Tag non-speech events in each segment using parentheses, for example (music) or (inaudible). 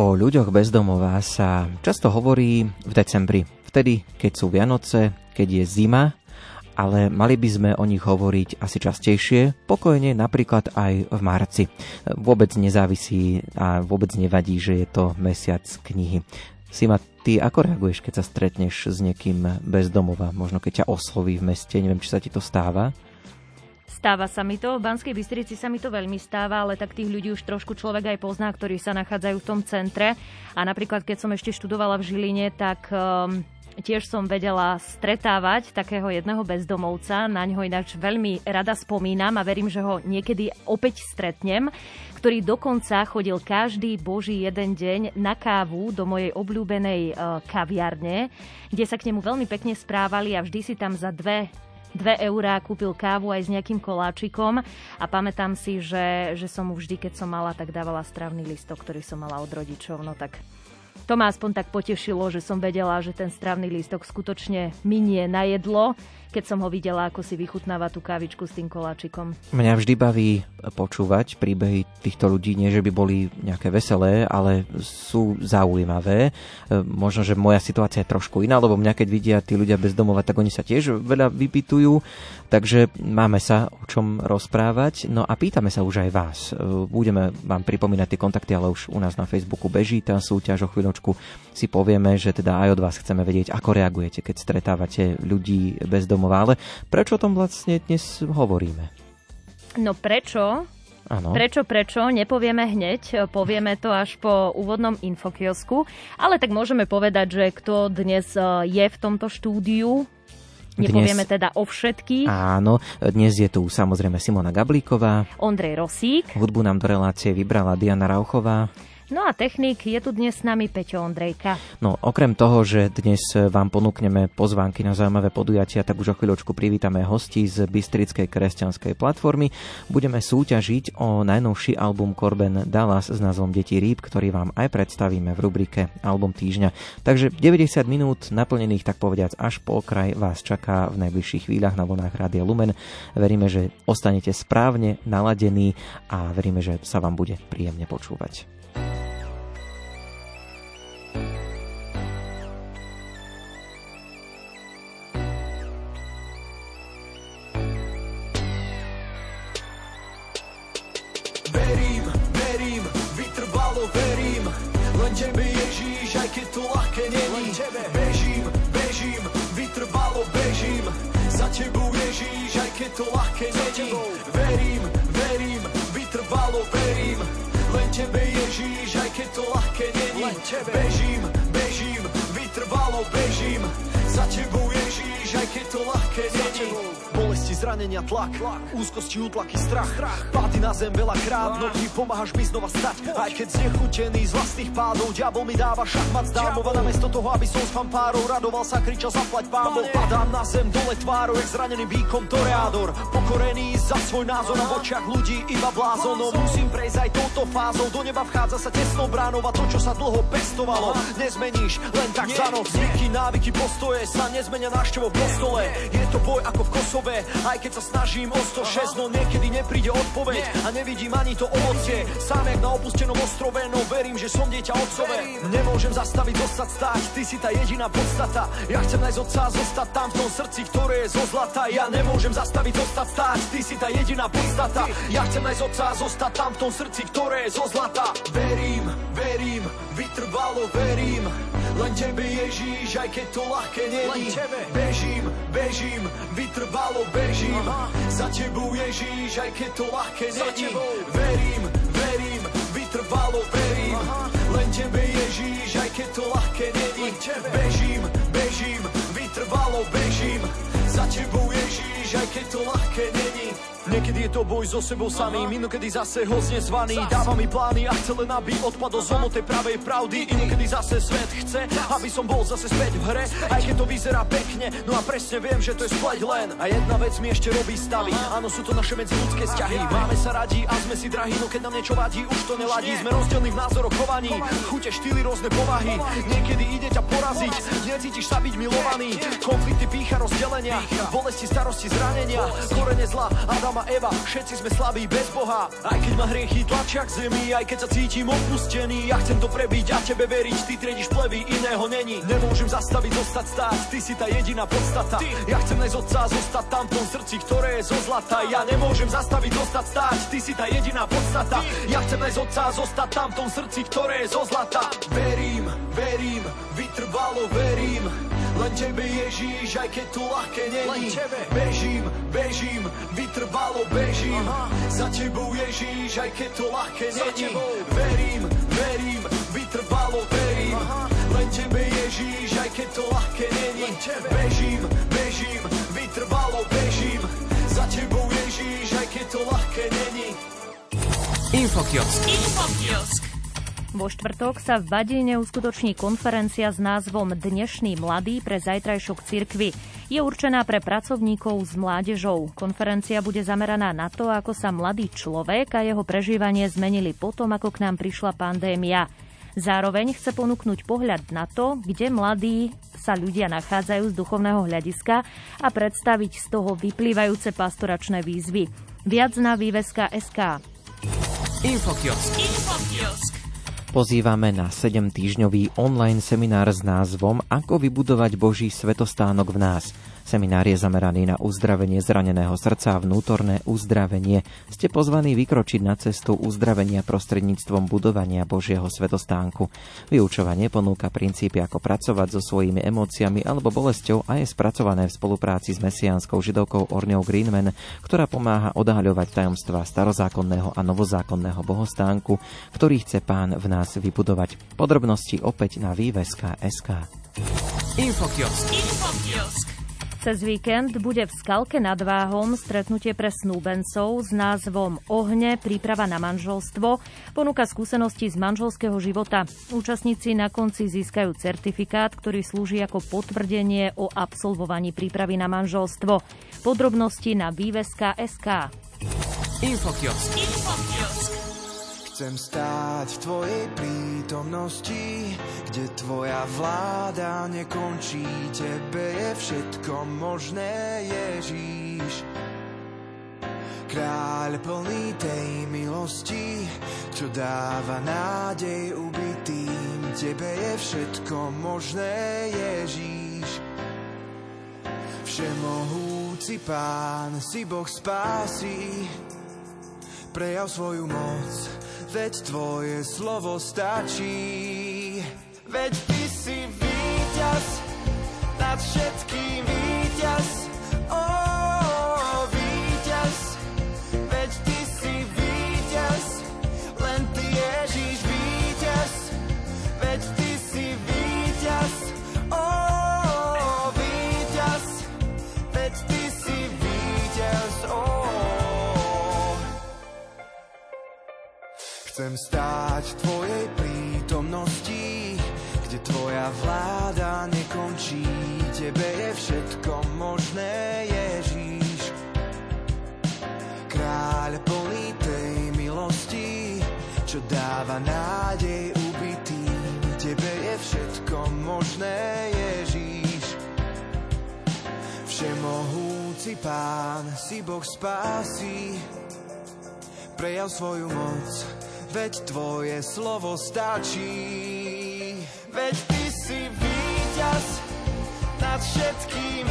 O ľuďoch bezdomová sa často hovorí v decembri, vtedy, keď sú Vianoce, keď je zima, ale mali by sme o nich hovoriť asi častejšie, pokojne napríklad aj v marci. Vôbec nezávisí a vôbec nevadí, že je to mesiac knihy. Sima, ty ako reaguješ, keď sa stretneš s niekým bezdomova? Možno keď ťa osloví v meste, neviem, či sa ti to stáva? Stáva sa mi to, v Banskej Bystrici sa mi to veľmi stáva, ale tak tých ľudí už trošku človek aj pozná, ktorí sa nachádzajú v tom centre. A napríklad, keď som ešte študovala v Žiline, tak um, tiež som vedela stretávať takého jedného bezdomovca, na ňo ináč veľmi rada spomínam a verím, že ho niekedy opäť stretnem, ktorý dokonca chodil každý boží jeden deň na kávu do mojej obľúbenej uh, kaviarne, kde sa k nemu veľmi pekne správali a vždy si tam za dve 2 eurá kúpil kávu aj s nejakým koláčikom a pamätám si, že, že som mu vždy, keď som mala, tak dávala stravný listok, ktorý som mala od rodičov. No tak to ma aspoň tak potešilo, že som vedela, že ten stravný lístok skutočne minie na jedlo keď som ho videla, ako si vychutnáva tú kávičku s tým koláčikom. Mňa vždy baví počúvať príbehy týchto ľudí, nie že by boli nejaké veselé, ale sú zaujímavé. E, možno, že moja situácia je trošku iná, lebo mňa keď vidia tí ľudia bez domova, tak oni sa tiež veľa vypitujú, takže máme sa o čom rozprávať. No a pýtame sa už aj vás. E, budeme vám pripomínať tie kontakty, ale už u nás na Facebooku beží tá súťaž o chvíľočku si povieme, že teda aj od vás chceme vedieť, ako reagujete, keď stretávate ľudí bez domova. Ale prečo o tom vlastne dnes hovoríme? No prečo? Ano. Prečo, prečo? Nepovieme hneď, povieme to až po úvodnom infokiosku, ale tak môžeme povedať, že kto dnes e, je v tomto štúdiu, Nepovieme dnes, teda o všetkých. Áno, dnes je tu samozrejme Simona Gablíková. Ondrej Rosík. Hudbu nám do relácie vybrala Diana Rauchová. No a technik je tu dnes s nami Peťo Ondrejka. No okrem toho, že dnes vám ponúkneme pozvánky na zaujímavé podujatia, tak už o chvíľočku privítame hosti z Bystrickej kresťanskej platformy. Budeme súťažiť o najnovší album Corben Dallas s názvom Deti rýb, ktorý vám aj predstavíme v rubrike Album týždňa. Takže 90 minút naplnených, tak povediac, až po okraj vás čaká v najbližších chvíľach na vlnách Rádia Lumen. Veríme, že ostanete správne naladení a veríme, že sa vám bude príjemne počúvať. Zranenia, tlak, úzkosti, útlaky, strach, pády na zem veľakrát, no ty pomáhaš mi znova stať, aj keď znechutený z vlastných pádov, diabol mi dáva šachmat z dámov. A namiesto toho, aby som s fanfárou radoval sa, kričal zaplať pámol, padám na zem dole tvárou, jak zranený výkom toreador, pokorený za svoj názor na očiach ľudí, iba blázonom, musím prejsť aj touto fázou, do neba vchádza sa tesnou bránou a to, čo sa dlho pestovalo, nezmeníš len tak za noc, zvyky, návyky, postoje sa nezmenia návštevou v kostole, je to boj ako v Kosove, aj keď sa snažím o 106, no niekedy nepríde odpoveď a nevidím ani to ovocie. Sám jak na opustenom ostrove, no verím, že som dieťa otcové. Nemôžem zastaviť, dostať stáť, ty si tá jediná podstata. Ja chcem nájsť otca a zostať tam v tom srdci, ktoré je zo zlata. Ja nemôžem zastaviť, dostať stáť, ty si tá jediná podstata. Ja chcem nájsť otca a zostať tam v tom srdci, ktoré je zo zlata. Verím, verím, vytrvalo verím. Len tebe Ježíš, aj keď to ľahké není. Bežím, bežím, vytrvalo bežím. Aha. Za tebou Ježíš, aj keď to ľahké není. Verím, verím, vytrvalo verím. Aha. Len tebe Ježíš, aj keď to ľahké není. Bežím, bežím, vytrvalo bežím. Za tebou Ježíš, aj keď to ľahké není. Niekedy je to boj so sebou samým, inokedy zase ho znesvaný Dáva mi plány a chce len aby odpadol zo tej pravej pravdy. Inokedy zase svet chce, aby som bol zase späť v hre. Aj keď to vyzerá pekne, no a presne viem, že to je spleť len. A jedna vec mi ešte robí stavy, áno sú to naše medziludské vzťahy. Máme sa radi a sme si drahí, no keď nám niečo vadí, už to neladí. Sme rozdielni v názoroch chovaní, chute, štýly, rôzne povahy. Niekedy ide ťa poraziť, necítiš sa byť milovaný. Konflikty, pícha, rozdelenia, bolesti, starosti, zranenia. Korene zla, Adama, Eva, všetci sme slabí bez Boha. Aj keď ma hriechy tlačia k zemi, aj keď sa cítim opustený Ja chcem to prebiť a tebe veriť, ty triediš plevy, iného není. Nemôžem zastaviť, zostať stáť, ty si tá jediná podstata. Ja chcem nájsť otca zostať tam v tom srdci, ktoré je zo zlata. Ja nemôžem zastaviť, zostať stáť, ty si tá jediná podstata. Ja chcem nájsť otca zostať tam v tom srdci, ktoré je zo zlata. Verím, verím, vytrvalo verím len tebe Ježíš, aj keď to ľahké není. Bežím, bežím, vytrvalo bežím. Aha. Za tebou Ježíš, aj keď to ľahké není. Verím, verím, vytrvalo verím. Aha. Len tebe Ježíš, aj keď to ľahké není. Bežím, bežím, vytrvalo bežím. Za tebou Ježíš, aj keď to ľahké není. Infokiosk. Infokiosk. Vo štvrtok sa v Badine uskutoční konferencia s názvom Dnešný mladý pre zajtrajšok cirkvy. Je určená pre pracovníkov s mládežou. Konferencia bude zameraná na to, ako sa mladý človek a jeho prežívanie zmenili potom, ako k nám prišla pandémia. Zároveň chce ponúknuť pohľad na to, kde mladí sa ľudia nachádzajú z duchovného hľadiska a predstaviť z toho vyplývajúce pastoračné výzvy. Viac na výveska SK. Infokiosk. Infokiosk. Pozývame na 7-týždňový online seminár s názvom Ako vybudovať Boží svetostánok v nás – Seminár je zameraný na uzdravenie zraneného srdca a vnútorné uzdravenie. Ste pozvaní vykročiť na cestu uzdravenia prostredníctvom budovania Božieho svetostánku. Vyučovanie ponúka princípy, ako pracovať so svojimi emóciami alebo bolesťou a je spracované v spolupráci s mesiánskou židovkou Orňou Greenman, ktorá pomáha odhaľovať tajomstva starozákonného a novozákonného bohostánku, ktorý chce pán v nás vybudovať. Podrobnosti opäť na výveska.sk. Infokiosk. Infokiosk. Cez víkend bude v Skalke nad Váhom stretnutie pre snúbencov s názvom Ohne príprava na manželstvo. Ponúka skúsenosti z manželského života. Účastníci na konci získajú certifikát, ktorý slúži ako potvrdenie o absolvovaní prípravy na manželstvo. Podrobnosti na výveska.sk Infokiosk. Infokiosk. Chcem stáť v Tvojej prítomnosti, kde Tvoja vláda nekončí. Tebe je všetko možné, Ježíš. Kráľ plný tej milosti, čo dáva nádej ubitým. Tebe je všetko možné, Ježíš. Všemohúci Pán, si Boh spásy, prejav svoju moc veď tvoje slovo stačí. Veď ty si víťaz nad všetkým víťaz. Oh, možné, Ježíš. Všemohúci Pán, si Boh spásy, prejav svoju moc, veď Tvoje slovo stačí. Veď Ty si víťaz, nad všetkým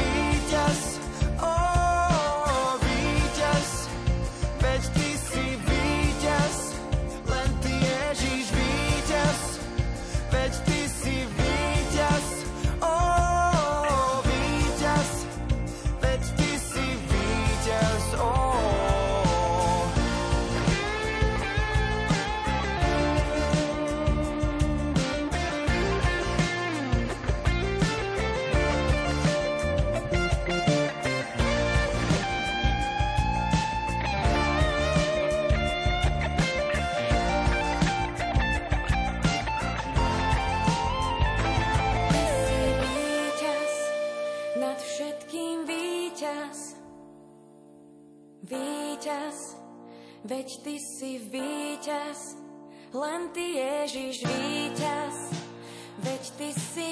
len ty Ježiš víťaz, veď ty si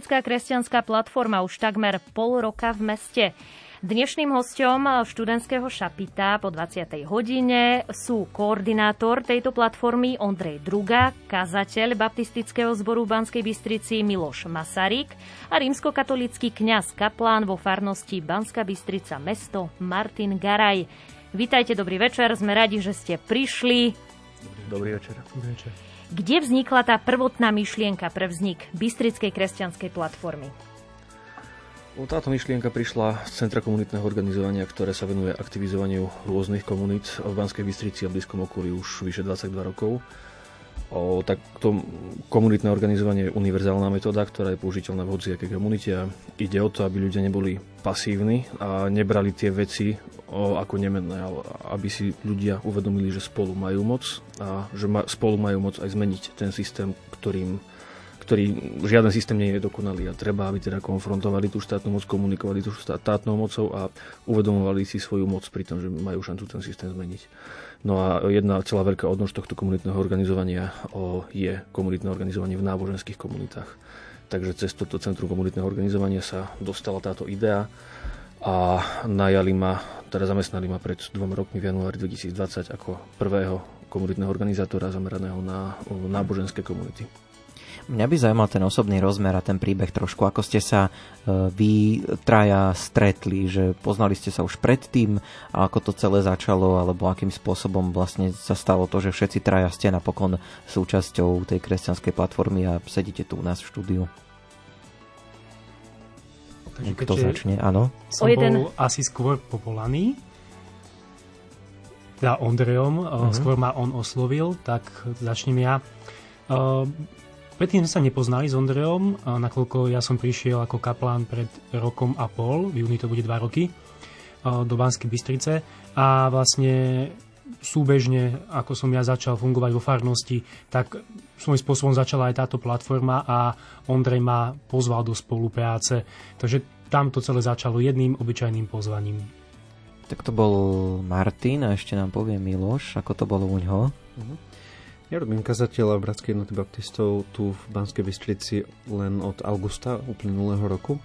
Bystrická kresťanská platforma už takmer pol roka v meste. Dnešným hostom študentského šapita po 20. hodine sú koordinátor tejto platformy Ondrej Druga, kazateľ baptistického zboru v Banskej Bystrici Miloš Masaryk a rímskokatolický kňaz kaplán vo farnosti Banská Bystrica mesto Martin Garaj. Vítajte, dobrý večer, sme radi, že ste prišli. Dobrý večer. Dobrý večer. Kde vznikla tá prvotná myšlienka pre vznik Bystrickej kresťanskej platformy? No, Táto myšlienka prišla z Centra komunitného organizovania, ktoré sa venuje aktivizovaniu rôznych komunít v Banskej Bystrici a blízkom okolí už vyše 22 rokov. O, tak to komunitné organizovanie je univerzálna metóda, ktorá je použiteľná v hociakej komunite a ide o to, aby ľudia neboli pasívni a nebrali tie veci o, ako nemenné, ale aby si ľudia uvedomili, že spolu majú moc a že ma, spolu majú moc aj zmeniť ten systém, ktorým ktorý žiaden systém nie je dokonalý a treba, aby teda konfrontovali tú štátnu moc, komunikovali tú štátnou mocou a uvedomovali si svoju moc pri tom, že majú šancu ten systém zmeniť. No a jedna celá veľká odnož tohto komunitného organizovania je komunitné organizovanie v náboženských komunitách. Takže cez toto centrum komunitného organizovania sa dostala táto idea a najali ma, teda zamestnali ma pred dvoma rokmi v januári 2020 ako prvého komunitného organizátora zameraného na náboženské komunity. Mňa by zaujímal ten osobný rozmer a ten príbeh trošku, ako ste sa e, vy traja stretli, že poznali ste sa už predtým a ako to celé začalo, alebo akým spôsobom vlastne sa stalo to, že všetci traja ste napokon súčasťou tej kresťanskej platformy a sedíte tu u nás v štúdiu. Takže Kto keďže začne? Áno. Som O jeden- bol asi skôr povolaný, teda Ondrejom, uh-huh. skôr ma on oslovil, tak začnem ja. Uh, Predtým sme sa nepoznali s Ondrejom, nakoľko ja som prišiel ako kaplán pred rokom a pol, v júni to bude dva roky, do Banskej Bystrice a vlastne súbežne, ako som ja začal fungovať vo farnosti, tak svojím spôsobom začala aj táto platforma a Ondrej ma pozval do spolupráce. Takže tam to celé začalo jedným obyčajným pozvaním. Tak to bol Martin a ešte nám povie Miloš, ako to bolo u ňoho. Ja robím kazateľa Bratskej jednoty baptistov tu v Banskej Bystrici len od augusta uplynulého roku.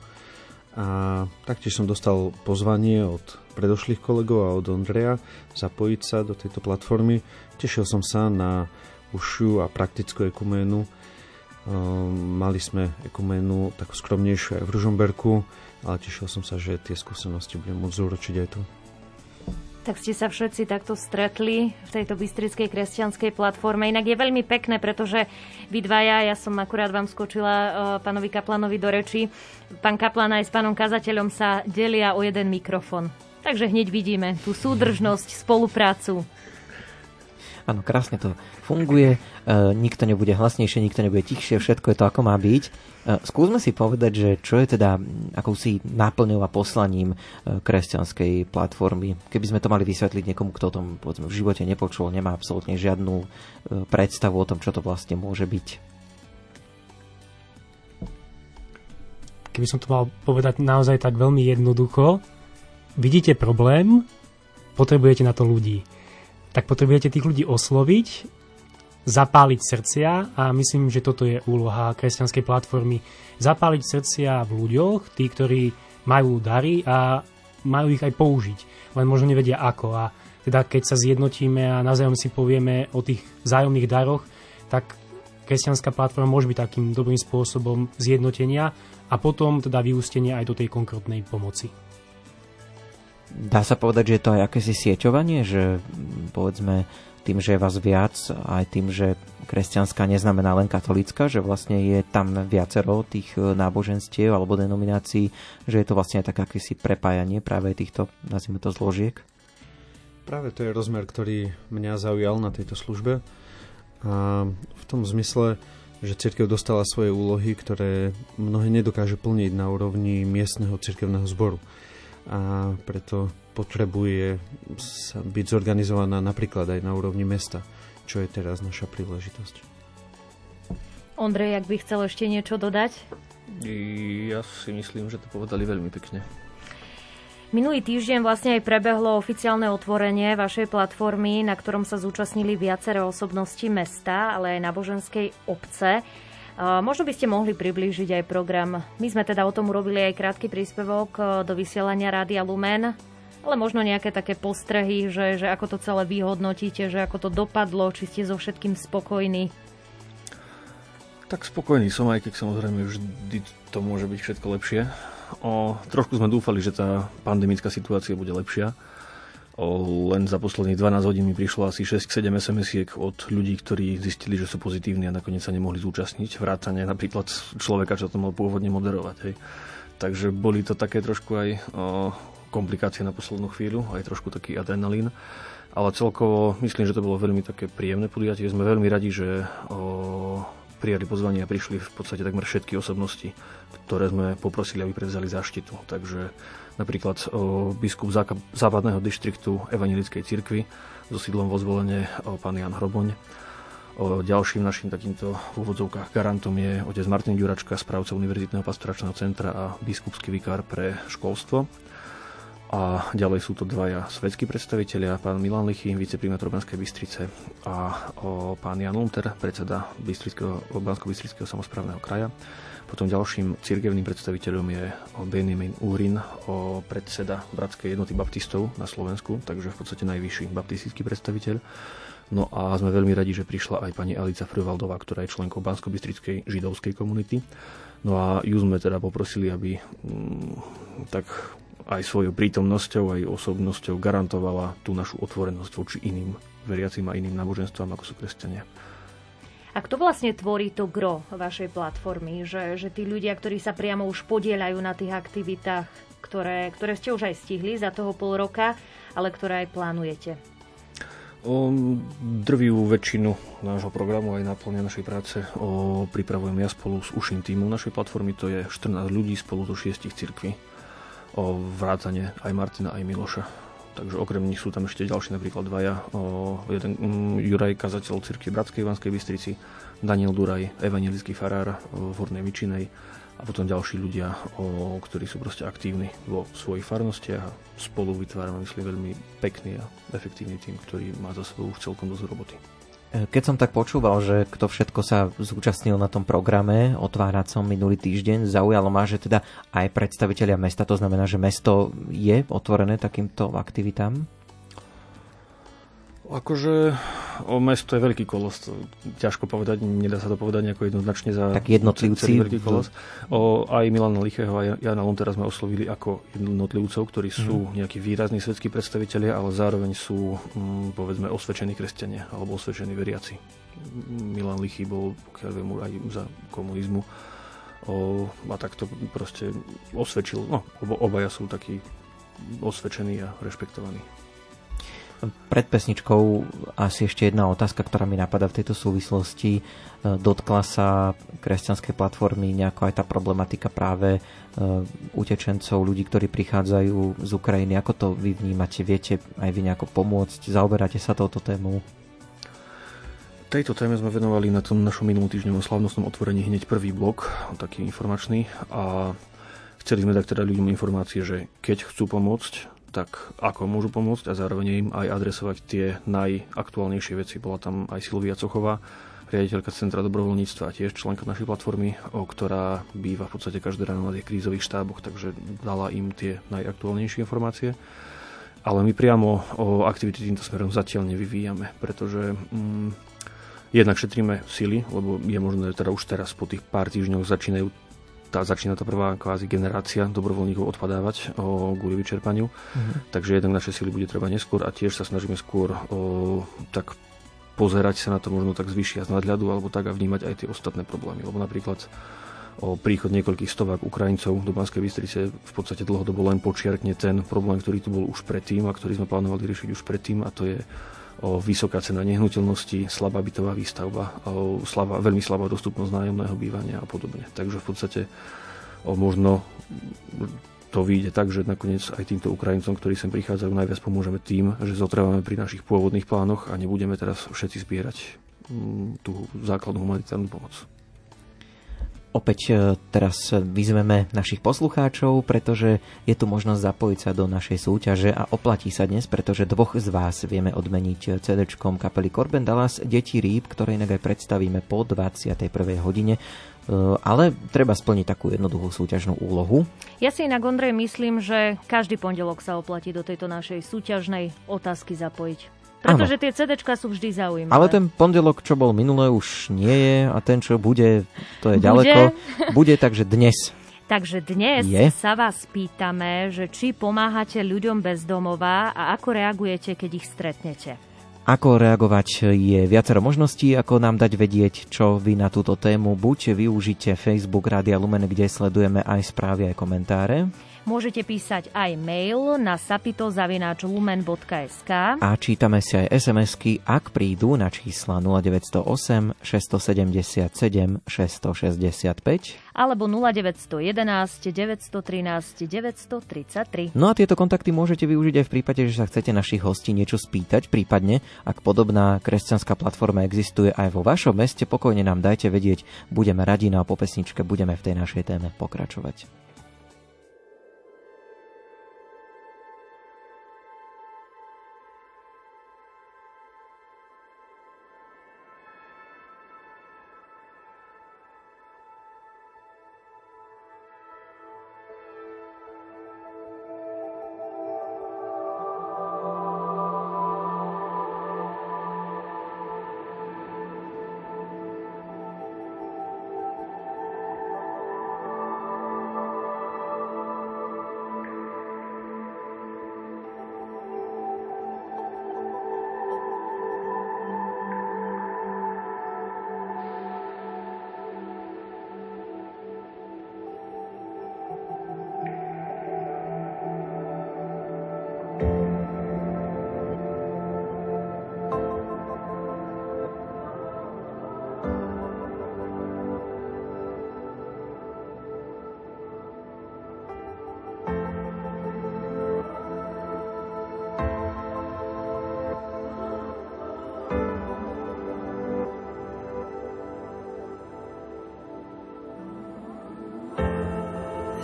A taktiež som dostal pozvanie od predošlých kolegov a od Ondreja zapojiť sa do tejto platformy. Tešil som sa na užšiu a praktickú ekuménu. Ehm, Mali sme ekuménu takú skromnejšiu aj v Ružomberku, ale tešil som sa, že tie skúsenosti budem môcť zúročiť aj tu. Tak ste sa všetci takto stretli v tejto bystrickej kresťanskej platforme. Inak je veľmi pekné, pretože vy dvaja, ja som akurát vám skočila uh, pánovi Kaplanovi do reči, pán Kaplan aj s pánom kazateľom sa delia o jeden mikrofon. Takže hneď vidíme tú súdržnosť, spoluprácu. Áno, krásne to funguje, e, nikto nebude hlasnejšie, nikto nebude tichšie, všetko je to ako má byť. E, skúsme si povedať, že čo je teda akousi náplňou a poslaním e, kresťanskej platformy. Keby sme to mali vysvetliť niekomu, kto o tom povedzme, v živote nepočul, nemá absolútne žiadnu e, predstavu o tom, čo to vlastne môže byť. Keby som to mal povedať naozaj tak veľmi jednoducho, vidíte problém, potrebujete na to ľudí. Tak potrebujete tých ľudí osloviť, zapáliť srdcia a myslím, že toto je úloha kresťanskej platformy. Zapáliť srdcia v ľuďoch, tí, ktorí majú dary a majú ich aj použiť, len možno nevedia ako. A teda keď sa zjednotíme a navzájom si povieme o tých vzájomných daroch, tak kresťanská platforma môže byť takým dobrým spôsobom zjednotenia a potom teda vyústenie aj do tej konkrétnej pomoci. Dá sa povedať, že je to aj akési sieťovanie, že mm, povedzme tým, že je vás viac, aj tým, že kresťanská neznamená len katolická, že vlastne je tam viacero tých e, náboženstiev alebo denominácií, že je to vlastne také akési prepájanie práve týchto, nazvime to, zložiek? Práve to je rozmer, ktorý mňa zaujal na tejto službe. A v tom zmysle, že církev dostala svoje úlohy, ktoré mnohé nedokáže plniť na úrovni miestneho cirkevného zboru. A preto potrebuje byť zorganizovaná napríklad aj na úrovni mesta, čo je teraz naša príležitosť. Ondrej, ak by chcel ešte niečo dodať? Ja si myslím, že to povedali veľmi pekne. Minulý týždeň vlastne aj prebehlo oficiálne otvorenie vašej platformy, na ktorom sa zúčastnili viaceré osobnosti mesta, ale aj náboženskej obce. Možno by ste mohli priblížiť aj program. My sme teda o tom urobili aj krátky príspevok e, do vysielania Rádia Lumen, ale možno nejaké také postrehy, že, že ako to celé vyhodnotíte, že ako to dopadlo, či ste so všetkým spokojní. Tak spokojný som, aj keď samozrejme vždy to môže byť všetko lepšie. O, trošku sme dúfali, že tá pandemická situácia bude lepšia. Len za posledných 12 hodín mi prišlo asi 6-7 SMS-iek od ľudí, ktorí zistili, že sú pozitívni a nakoniec sa nemohli zúčastniť. Vrátane napríklad človeka, čo to mal pôvodne moderovať. Hej. Takže boli to také trošku aj o, komplikácie na poslednú chvíľu, aj trošku taký adrenalín. Ale celkovo myslím, že to bolo veľmi také príjemné podujatie. Sme veľmi radi, že o, prijali pozvanie a prišli v podstate takmer všetky osobnosti, ktoré sme poprosili, aby prevzali záštitu. Takže napríklad biskup západného dištriktu Evangelickej cirkvi so sídlom vo zvolenie pán Jan Hroboň. Ďalším našim takýmto v úvodzovkách garantom je otec Martin Ďuračka, správca Univerzitného pastoračného centra a biskupský vikár pre školstvo. A ďalej sú to dvaja svetskí predstavitelia, pán Milan Lichy, viceprimátor Banskej Bystrice a o, pán Jan Lunter, predseda Bansko-Bystrického samozprávneho kraja. Potom ďalším cirkevným predstaviteľom je Benjamin Úrin, predseda Bratskej jednoty baptistov na Slovensku, takže v podstate najvyšší baptistický predstaviteľ. No a sme veľmi radi, že prišla aj pani Alica Frvaldová, ktorá je členkou bansko židovskej komunity. No a ju sme teda poprosili, aby mm, tak aj svojou prítomnosťou, aj osobnosťou garantovala tú našu otvorenosť voči iným veriacim a iným náboženstvám, ako sú kresťania. A kto vlastne tvorí to gro vašej platformy? Že, že tí ľudia, ktorí sa priamo už podielajú na tých aktivitách, ktoré, ktoré ste už aj stihli za toho pol roka, ale ktoré aj plánujete? O drvivú väčšinu nášho programu aj naplňa našej práce o, pripravujem ja spolu s uším týmom našej platformy, to je 14 ľudí spolu zo 6 cirkví. O vrátane aj Martina, aj Miloša Takže okrem nich sú tam ešte ďalší napríklad dvaja. O, jeden um, Juraj, kazateľ cirkvi Bratskej Vanskej Bystrici, Daniel Duraj, evangelický farár v Hornej Mičinej a potom ďalší ľudia, o, ktorí sú proste aktívni vo svojich farnostiach a spolu vytvárame, myslím, veľmi pekný a efektívny tým, ktorý má za sebou už celkom dosť roboty. Keď som tak počúval, že kto všetko sa zúčastnil na tom programe otváracom minulý týždeň, zaujalo ma, že teda aj predstavitelia mesta, to znamená, že mesto je otvorené takýmto aktivitám? Akože o mesto je veľký kolos, ťažko povedať, nedá sa to povedať nejako jednoznačne za tak jednotlivci. veľký kolos. O, aj Milana Lichého a Jana Luntera sme oslovili ako jednotlivcov, ktorí sú mm. nejakí výrazní svetskí predstavitelia, ale zároveň sú, mm, povedzme, osvedčení kresťania alebo osvedčení veriaci. Milan Lichy bol, pokiaľ viem, aj za komunizmu o, a takto proste osvedčil, no, obaja sú takí osvedčení a rešpektovaní. Pred pesničkou asi ešte jedna otázka, ktorá mi napadá v tejto súvislosti. E, dotkla sa kresťanskej platformy nejako aj tá problematika práve e, utečencov, ľudí, ktorí prichádzajú z Ukrajiny. Ako to vy vnímate? Viete aj vy nejako pomôcť? Zaoberáte sa touto témou? Tejto téme sme venovali na tom našom minulom týždňovom slavnostnom otvorení hneď prvý blok, taký informačný a chceli sme dať teda ľuďom informácie, že keď chcú pomôcť, tak ako môžu pomôcť a zároveň im aj adresovať tie najaktuálnejšie veci. Bola tam aj Silvia Cochová, riaditeľka Centra dobrovoľníctva, tiež členka našej platformy, o, ktorá býva v podstate každé ráno na tých krízových štáboch, takže dala im tie najaktuálnejšie informácie. Ale my priamo o aktivity týmto smerom zatiaľ nevyvíjame, pretože mm, jednak šetríme sily, lebo je možné teda už teraz po tých pár týždňoch začínajú tá, začína tá prvá kvázi generácia dobrovoľníkov odpadávať o, kvôli vyčerpaniu. Mm-hmm. Takže jednak naše sily bude treba neskôr a tiež sa snažíme skôr o, tak pozerať sa na to možno tak zvyšia z nadľadu alebo tak a vnímať aj tie ostatné problémy. Lebo napríklad o príchod niekoľkých stovák Ukrajincov do Banskej Bystrice v podstate dlhodobo len počiarkne ten problém, ktorý tu bol už predtým a ktorý sme plánovali riešiť už predtým a to je vysoká cena nehnuteľnosti, slabá bytová výstavba, slabá, veľmi slabá dostupnosť nájomného bývania a podobne. Takže v podstate možno to vyjde tak, že nakoniec aj týmto Ukrajincom, ktorí sem prichádzajú, najviac pomôžeme tým, že zotrváme pri našich pôvodných plánoch a nebudeme teraz všetci zbierať mm, tú základnú humanitárnu pomoc. Opäť e, teraz vyzveme našich poslucháčov, pretože je tu možnosť zapojiť sa do našej súťaže a oplatí sa dnes, pretože dvoch z vás vieme odmeniť cd kapely Corben Dallas Deti rýb, ktoré inak aj predstavíme po 21. hodine. E, ale treba splniť takú jednoduchú súťažnú úlohu. Ja si inak, Ondrej, myslím, že každý pondelok sa oplatí do tejto našej súťažnej otázky zapojiť. Pretože tie CD sú vždy zaujímavé. Ale ten pondelok, čo bol minulé, už nie je a ten, čo bude, to je bude? ďaleko. Bude, takže dnes. Takže dnes je? sa vás pýtame, že či pomáhate ľuďom bez domova a ako reagujete, keď ich stretnete. Ako reagovať je viacero možností, ako nám dať vedieť, čo vy na túto tému. Buď využite Facebook Rádia Lumen, kde sledujeme aj správy, aj komentáre. Môžete písať aj mail na sapito.lumen.sk A čítame si aj SMS-ky, ak prídu na čísla 0908 677 665 alebo 0911 913 933. No a tieto kontakty môžete využiť aj v prípade, že sa chcete našich hostí niečo spýtať, prípadne ak podobná kresťanská platforma existuje aj vo vašom meste, pokojne nám dajte vedieť, budeme radi no a po pesničke budeme v tej našej téme pokračovať.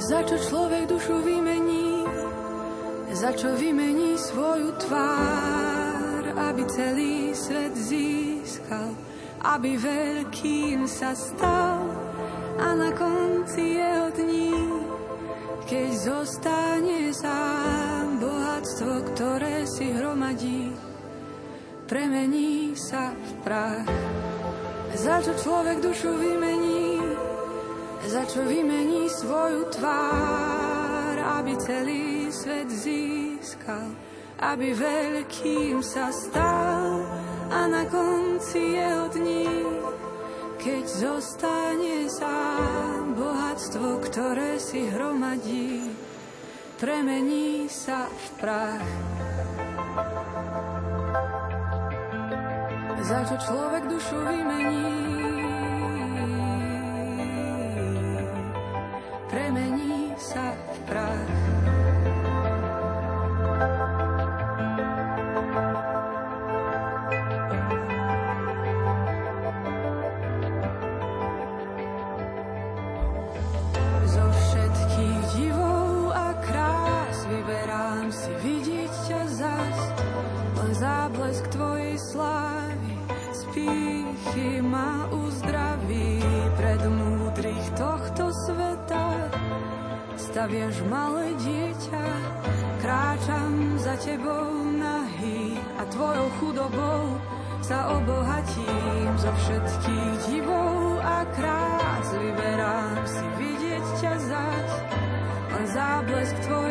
Za čo človek dušu vymení, za čo vymení svoju tvár, aby celý svet získal, aby veľkým sa stal. A na konci jeho dní, keď zostane sám bohatstvo, ktoré si hromadí, premení sa v prach. Za čo človek dušu vymení, za čo vymení svoju tvár, aby celý svet získal, aby veľkým sa stal a na konci jeho dní, keď zostane sám bohatstvo, ktoré si hromadí, premení sa v prach. Za čo človek dušu vymení, premení staviaš malé dieťa, kráčam za tebou nahý a tvojou chudobou sa obohatím zo všetkých divov a krás. Vyberám si vidieť ťa zať, len záblesk tvojej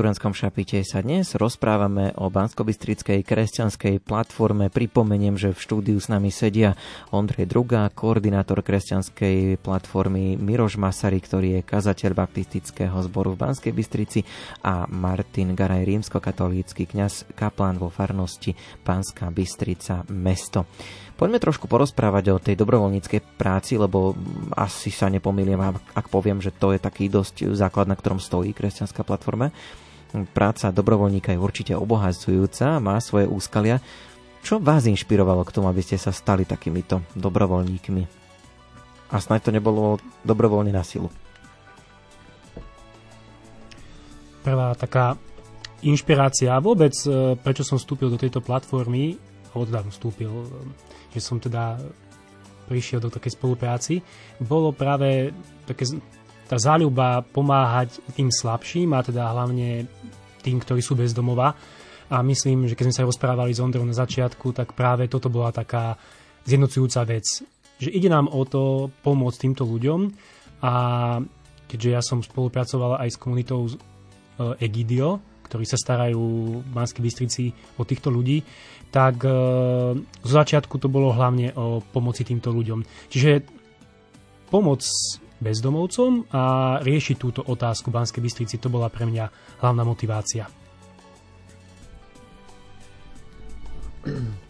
V študentskom šapite sa dnes rozprávame o Banskobystrickej kresťanskej platforme. Pripomeniem, že v štúdiu s nami sedia Ondrej Druga, koordinátor kresťanskej platformy Miroš Masary, ktorý je kazateľ baptistického zboru v Banskej Bystrici a Martin Garaj, rímskokatolícky kňaz, kaplán vo farnosti Banská Bystrica mesto. Poďme trošku porozprávať o tej dobrovoľníckej práci, lebo asi sa nepomýlim, ak poviem, že to je taký dosť základ, na ktorom stojí kresťanská platforma. Práca dobrovoľníka je určite obohacujúca, má svoje úskalia. Čo vás inšpirovalo k tomu, aby ste sa stali takýmito dobrovoľníkmi? A snáď to nebolo dobrovoľne na silu. Prvá taká inšpirácia vôbec, e, prečo som vstúpil do tejto platformy, alebo teda vstúpil, e, že som teda prišiel do takej spolupráci, bolo práve také, tá záľuba pomáhať tým slabším a teda hlavne tým, ktorí sú bez domova. A myslím, že keď sme sa rozprávali s Ondrou na začiatku, tak práve toto bola taká zjednocujúca vec. Že ide nám o to pomôcť týmto ľuďom a keďže ja som spolupracoval aj s komunitou e, Egidio, ktorí sa starajú v Banskej Bystrici o týchto ľudí, tak e, zo začiatku to bolo hlavne o pomoci týmto ľuďom. Čiže pomoc bezdomovcom a riešiť túto otázku v Banskej Bystrici, to bola pre mňa hlavná motivácia.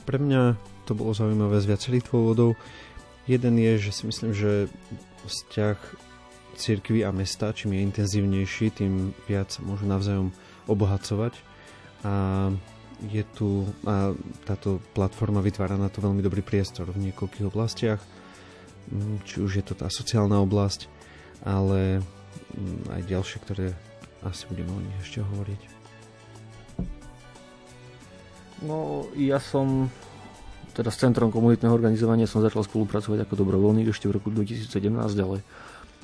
Pre mňa to bolo zaujímavé z viacerých dôvodov. Jeden je, že si myslím, že vzťah cirkvy a mesta, čím je intenzívnejší, tým viac môžu navzájom obohacovať. A je tu, a táto platforma vytvára na to veľmi dobrý priestor v niekoľkých oblastiach. Mm, Či už je to tá sociálna oblasť, ale mm, aj ďalšie, ktoré asi budeme o nich ešte hovoriť. No, ja som teda s Centrom komunitného organizovania som začal spolupracovať ako dobrovoľník ešte v roku 2017, ale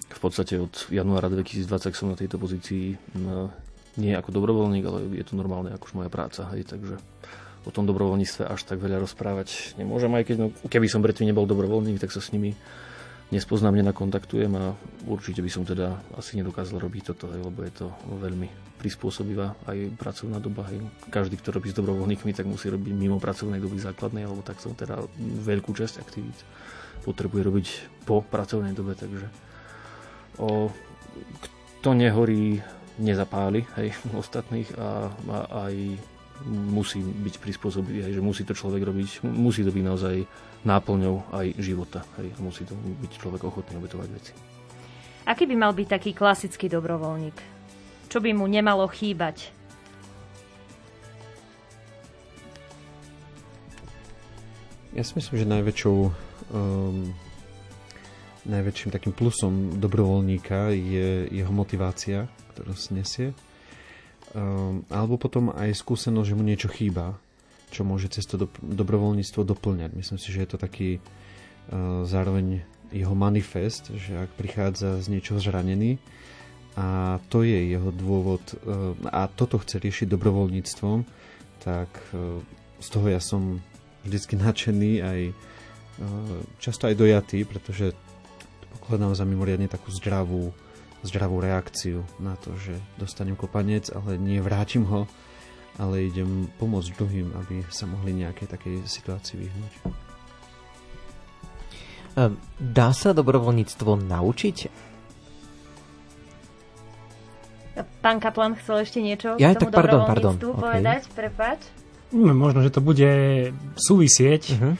v podstate od januára 2020 som na tejto pozícii no, nie ako dobrovoľník, ale je to normálne ako moja práca, hej, takže o tom dobrovoľníctve až tak veľa rozprávať nemôžem, aj keď no, keby som predtým nebol dobrovoľník, tak sa s nimi nespoznám, nenakontaktujem a určite by som teda asi nedokázal robiť toto, hej, lebo je to veľmi prispôsobivá aj pracovná doba. Hej. Každý, kto robí s dobrovoľníkmi, tak musí robiť mimo pracovnej doby základnej, alebo tak som teda veľkú časť aktivít potrebuje robiť po pracovnej dobe, takže o, kto nehorí, nezapáli hej, (laughs) ostatných a, a aj musí byť prispôsobivý, hej, že musí to človek robiť, musí to byť naozaj náplňou aj života. Hej, musí to byť človek ochotný obetovať veci. Aký by mal byť taký klasický dobrovoľník? Čo by mu nemalo chýbať? Ja si myslím, že najväčšou um, najväčším takým plusom dobrovoľníka je jeho motivácia, ktorú si nesie. Um, alebo potom aj skúsenosť, že mu niečo chýba, čo môže cez to do, dobrovoľníctvo doplňať. Myslím si, že je to taký uh, zároveň jeho manifest, že ak prichádza z niečoho zranený a to je jeho dôvod uh, a toto chce riešiť dobrovoľníctvom, tak uh, z toho ja som vždycky (laughs) nadšený aj často aj dojatý, pretože to pokladám za mimoriadne takú zdravú zdravú reakciu na to, že dostanem kopanec, ale nie vrátim ho, ale idem pomôcť druhým, aby sa mohli nejakej takej situácii vyhnúť. Ehm, Dá sa dobrovoľníctvo naučiť? Pán Kaplan chcel ešte niečo Ja, k tomu tak pardon, pardon, povedať? Prepáč. No, Možno, že to bude súvisieť. Uh-huh.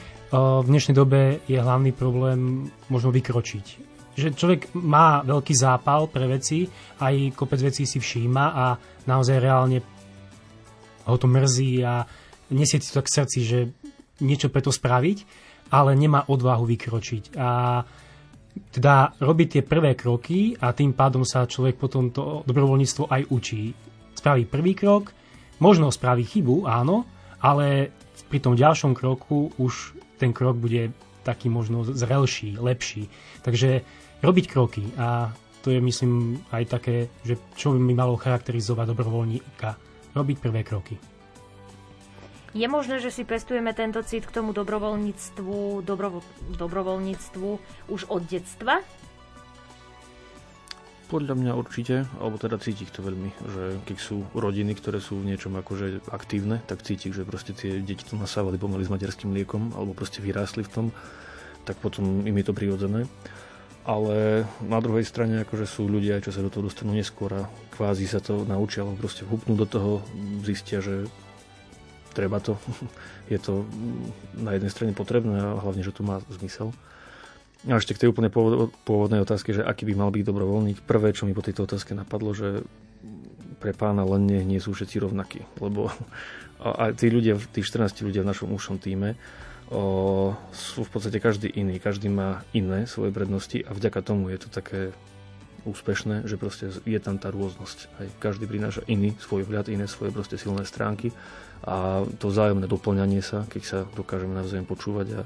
V dnešnej dobe je hlavný problém možno vykročiť. Že človek má veľký zápal pre veci, aj kopec vecí si všíma a naozaj reálne ho to mrzí a nesie si to tak v srdci, že niečo preto spraviť, ale nemá odvahu vykročiť. A teda robiť tie prvé kroky a tým pádom sa človek potom to dobrovoľníctvo aj učí. Spraví prvý krok, možno spraví chybu, áno, ale pri tom ďalšom kroku už ten krok bude taký možno zrelší, lepší. Takže robiť kroky a to je myslím aj také, že čo by mi malo charakterizovať dobrovoľníka. Robiť prvé kroky. Je možné, že si pestujeme tento cit k tomu dobrovoľníctvu, dobrovo, dobrovoľníctvu už od detstva? Podľa mňa určite, alebo teda cíti to veľmi, že keď sú rodiny, ktoré sú v niečom akože aktívne, tak cíti, že proste tie deti to nasávali pomaly s materským liekom, alebo proste vyrástli v tom, tak potom im je to prirodzené. Ale na druhej strane akože sú ľudia, čo sa do toho dostanú neskôr a kvázi sa to naučia, alebo proste vhupnú do toho, zistia, že treba to. (laughs) Je to na jednej strane potrebné a hlavne, že to má zmysel. A ešte k tej úplne pôvod- pôvodnej otázke, že aký by mal byť dobrovoľník. Prvé, čo mi po tejto otázke napadlo, že pre pána len nie, nie sú všetci rovnakí. Lebo (laughs) a, a tí ľudia, tí 14 ľudia v našom úšom týme o, sú v podstate každý iný. Každý má iné svoje prednosti a vďaka tomu je to také úspešné, že proste je tam tá rôznosť. Hej. Každý prináša iný svoj vhľad, iné svoje proste silné stránky a to vzájomné doplňanie sa, keď sa dokážeme navzájom počúvať a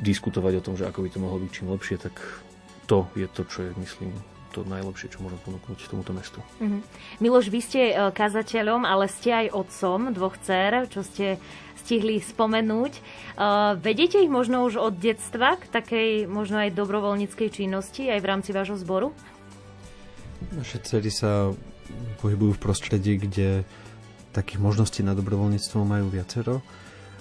diskutovať o tom, že ako by to mohlo byť čím lepšie, tak to je to, čo je, myslím, to najlepšie, čo môžem ponúknuť tomuto mestu. Mhm. Miloš, vy ste e, kazateľom, ale ste aj otcom dvoch dcer, čo ste stihli spomenúť. Uh, vedete ich možno už od detstva k takej možno aj dobrovoľníckej činnosti aj v rámci vášho zboru? Naše dcery sa pohybujú v prostredí, kde takých možností na dobrovoľníctvo majú viacero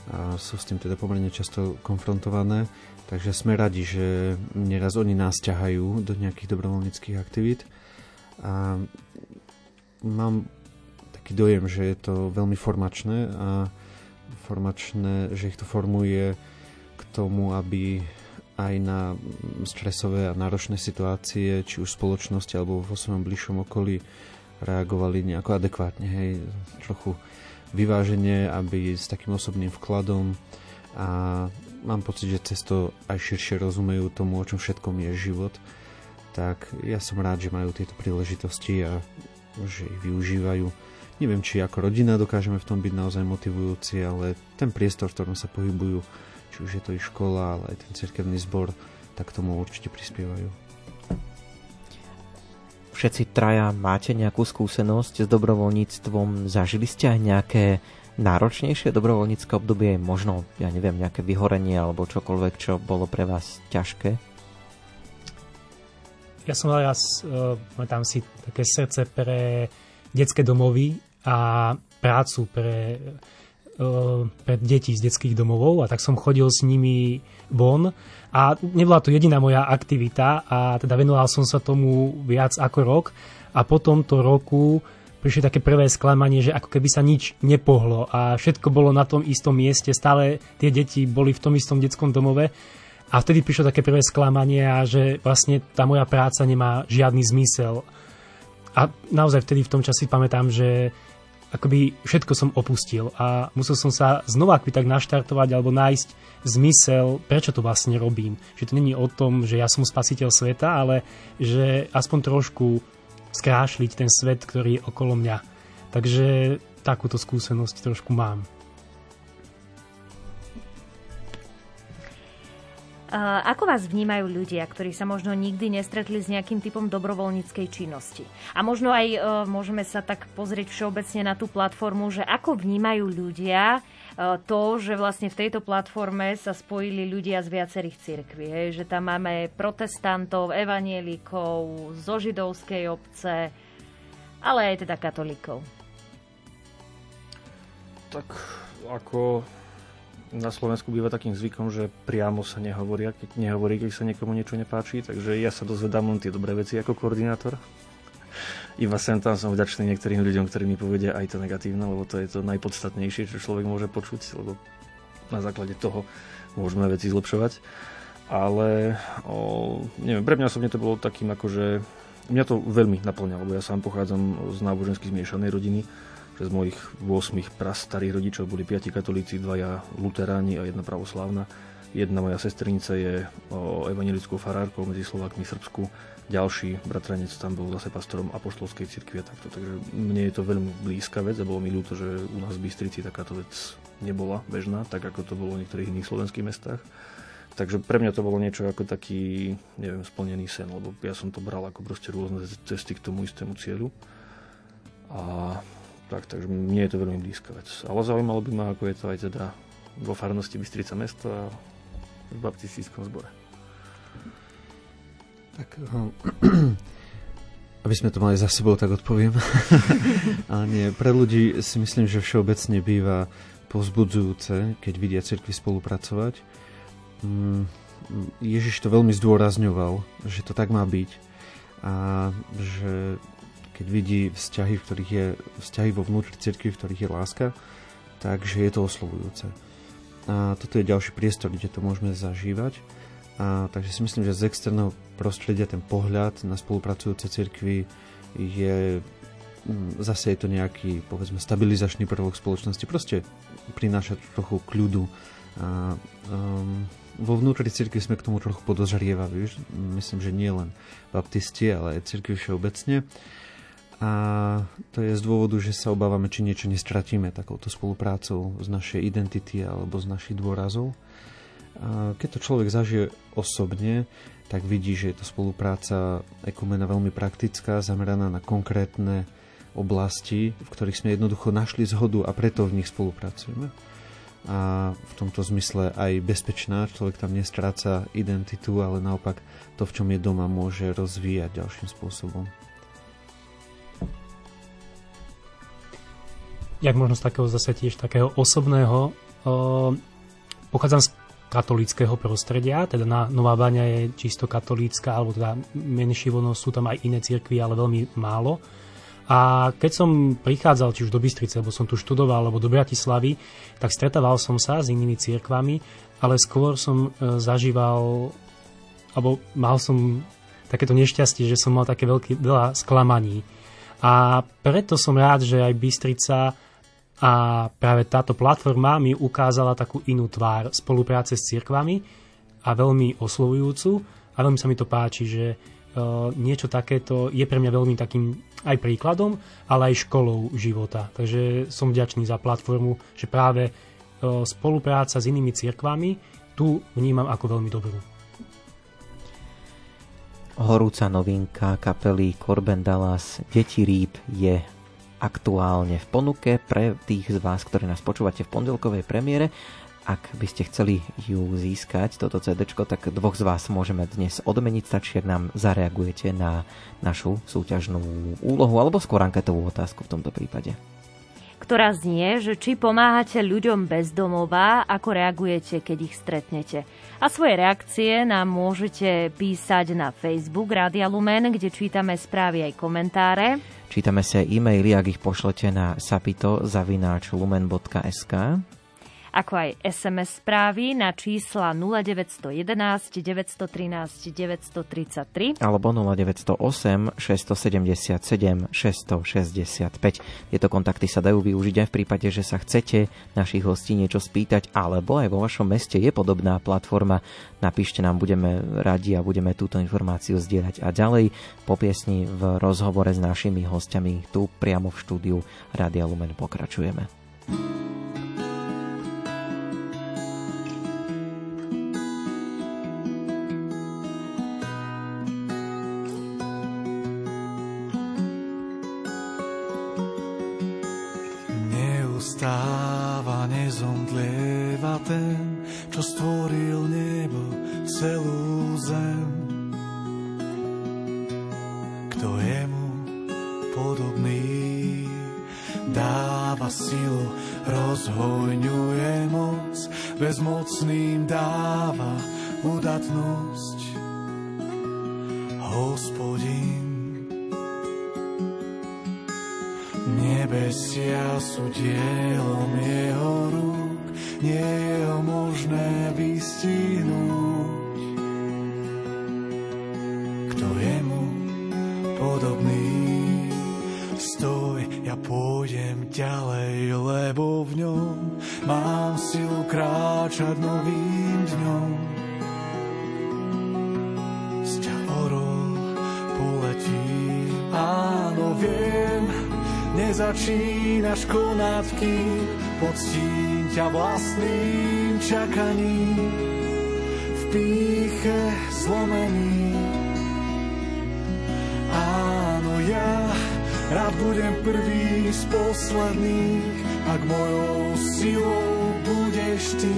a sú s tým teda pomerne často konfrontované. Takže sme radi, že neraz oni nás ťahajú do nejakých dobrovoľníckých aktivít. A mám taký dojem, že je to veľmi formačné a formačné, že ich to formuje k tomu, aby aj na stresové a náročné situácie, či už v spoločnosti alebo vo svojom bližšom okolí reagovali nejako adekvátne, hej, trochu vyváženie, aby s takým osobným vkladom a mám pocit, že cez to aj širšie rozumejú tomu, o čom všetkom je život, tak ja som rád, že majú tieto príležitosti a že ich využívajú. Neviem, či ako rodina dokážeme v tom byť naozaj motivujúci, ale ten priestor, v ktorom sa pohybujú, či už je to ich škola, ale aj ten cirkevný zbor, tak tomu určite prispievajú. Všetci traja máte nejakú skúsenosť s dobrovoľníctvom? Zažili ste aj nejaké náročnejšie dobrovoľnícke obdobie, možno, ja neviem, nejaké vyhorenie alebo čokoľvek, čo bolo pre vás ťažké? Ja som mal raz, uh, tam si také srdce pre detské domovy a prácu pre, uh, pre deti z detských domovov a tak som chodil s nimi von. A nebola to jediná moja aktivita a teda venoval som sa tomu viac ako rok. A po tomto roku prišli také prvé sklamanie, že ako keby sa nič nepohlo a všetko bolo na tom istom mieste, stále tie deti boli v tom istom detskom domove. A vtedy prišlo také prvé sklamanie a že vlastne tá moja práca nemá žiadny zmysel. A naozaj vtedy v tom časi pamätám, že akoby všetko som opustil a musel som sa znova akoby tak naštartovať alebo nájsť zmysel, prečo to vlastne robím. Že to není o tom, že ja som spasiteľ sveta, ale že aspoň trošku skrášliť ten svet, ktorý je okolo mňa. Takže takúto skúsenosť trošku mám. Ako vás vnímajú ľudia, ktorí sa možno nikdy nestretli s nejakým typom dobrovoľníckej činnosti? A možno aj uh, môžeme sa tak pozrieť všeobecne na tú platformu, že ako vnímajú ľudia uh, to, že vlastne v tejto platforme sa spojili ľudia z viacerých cirkví. Hej? Že tam máme protestantov, evanielikov, zo židovskej obce, ale aj teda katolíkov. Tak ako na Slovensku býva takým zvykom, že priamo sa nehovoria, keď nehovorí, keď sa niekomu niečo nepáči, takže ja sa dozvedám len tie dobré veci ako koordinátor. Iba sem tam som vďačný niektorým ľuďom, ktorí mi povedia aj to negatívne, lebo to je to najpodstatnejšie, čo človek môže počuť, lebo na základe toho môžeme veci zlepšovať. Ale o, neviem, pre mňa osobne to bolo takým akože mňa to veľmi naplňalo, lebo ja sám pochádzam z nábožensky zmiešanej rodiny, z mojich 8 prastarých rodičov boli 5 katolíci, dvaja luteráni a jedna pravoslávna. Jedna moja sestrnica je evangelickou farárkou medzi Slovákmi v Srbsku. Ďalší bratranec tam bol zase pastorom apoštolskej cirkvi a takto. Takže mne je to veľmi blízka vec a bolo mi ľúto, že u nás v Bystrici takáto vec nebola bežná, tak ako to bolo v niektorých iných slovenských mestách. Takže pre mňa to bolo niečo ako taký, neviem, splnený sen, lebo ja som to bral ako proste rôzne cesty k tomu istému cieľu. A tak, takže mne je to veľmi blízka vec. Ale zaujímalo by ma, ako je to aj teda vo farnosti Bystrica mesto a v baptistickom zbore. Tak, (clears throat) aby sme to mali za sebou, tak odpoviem. (laughs) a nie, pre ľudí si myslím, že všeobecne býva povzbudzujúce, keď vidia cirkvi spolupracovať. Mm, Ježiš to veľmi zdôrazňoval, že to tak má byť a že keď vidí vzťahy, v ktorých je vzťahy vo vnútri cirkvi, v ktorých je láska, takže je to oslovujúce. A toto je ďalší priestor, kde to môžeme zažívať. A, takže si myslím, že z externého prostredia ten pohľad na spolupracujúce cirkvy je mm, zase je to nejaký, povedzme, stabilizačný prvok spoločnosti. Proste prináša trochu kľudu. A, um, vo vnútri cirkvi sme k tomu trochu podozrievaví. Myslím, že nie len baptisti, ale aj cirkvi všeobecne. A to je z dôvodu, že sa obávame, či niečo nestratíme takouto spoluprácou z našej identity alebo z našich dôrazov. A keď to človek zažije osobne, tak vidí, že je to spolupráca ekumena veľmi praktická, zameraná na konkrétne oblasti, v ktorých sme jednoducho našli zhodu a preto v nich spolupracujeme. A v tomto zmysle aj bezpečná, človek tam nestráca identitu, ale naopak to, v čom je doma, môže rozvíjať ďalším spôsobom. Jak možno z takého zase tiež takého osobného, pochádzam z katolického prostredia, teda na Nová Baňa je čisto katolícka, alebo teda menšie vono, sú tam aj iné cirkvy, ale veľmi málo. A keď som prichádzal či už do Bystrice, lebo som tu študoval, alebo do Bratislavy, tak stretával som sa s inými cirkvami, ale skôr som e, zažíval, alebo mal som takéto nešťastie, že som mal také veľké, veľa sklamaní. A preto som rád, že aj Bystrica a práve táto platforma mi ukázala takú inú tvár spolupráce s cirkvami a veľmi oslovujúcu a veľmi sa mi to páči, že uh, niečo takéto je pre mňa veľmi takým aj príkladom, ale aj školou života. Takže som vďačný za platformu, že práve uh, spolupráca s inými cirkvami tu vnímam ako veľmi dobrú. Horúca novinka kapely Corben Dallas Deti rýb je aktuálne v ponuke pre tých z vás, ktorí nás počúvate v pondelkovej premiére. Ak by ste chceli ju získať, toto CD, tak dvoch z vás môžeme dnes odmeniť, stačí, ak nám zareagujete na našu súťažnú úlohu alebo skôr anketovú otázku v tomto prípade. ktorá znie, že či pomáhate ľuďom bez domova, ako reagujete, keď ich stretnete. A svoje reakcie nám môžete písať na Facebook Rádia Lumen, kde čítame správy aj komentáre. Čítame sa e-maily, ak ich pošlete na sapito.lumen.sk ako aj SMS správy na čísla 0911 913 933 alebo 0908 677 665. Tieto kontakty sa dajú využiť aj v prípade, že sa chcete našich hostí niečo spýtať, alebo aj vo vašom meste je podobná platforma. Napíšte nám, budeme radi a budeme túto informáciu zdieľať. A ďalej po piesni v rozhovore s našimi hostiami tu priamo v štúdiu Rádia Lumen pokračujeme. Neustáva, ťa vlastným čakaním. V píche zlomený. Áno, ja rád budem prvý z posledných, ak mojou silou budeš ty,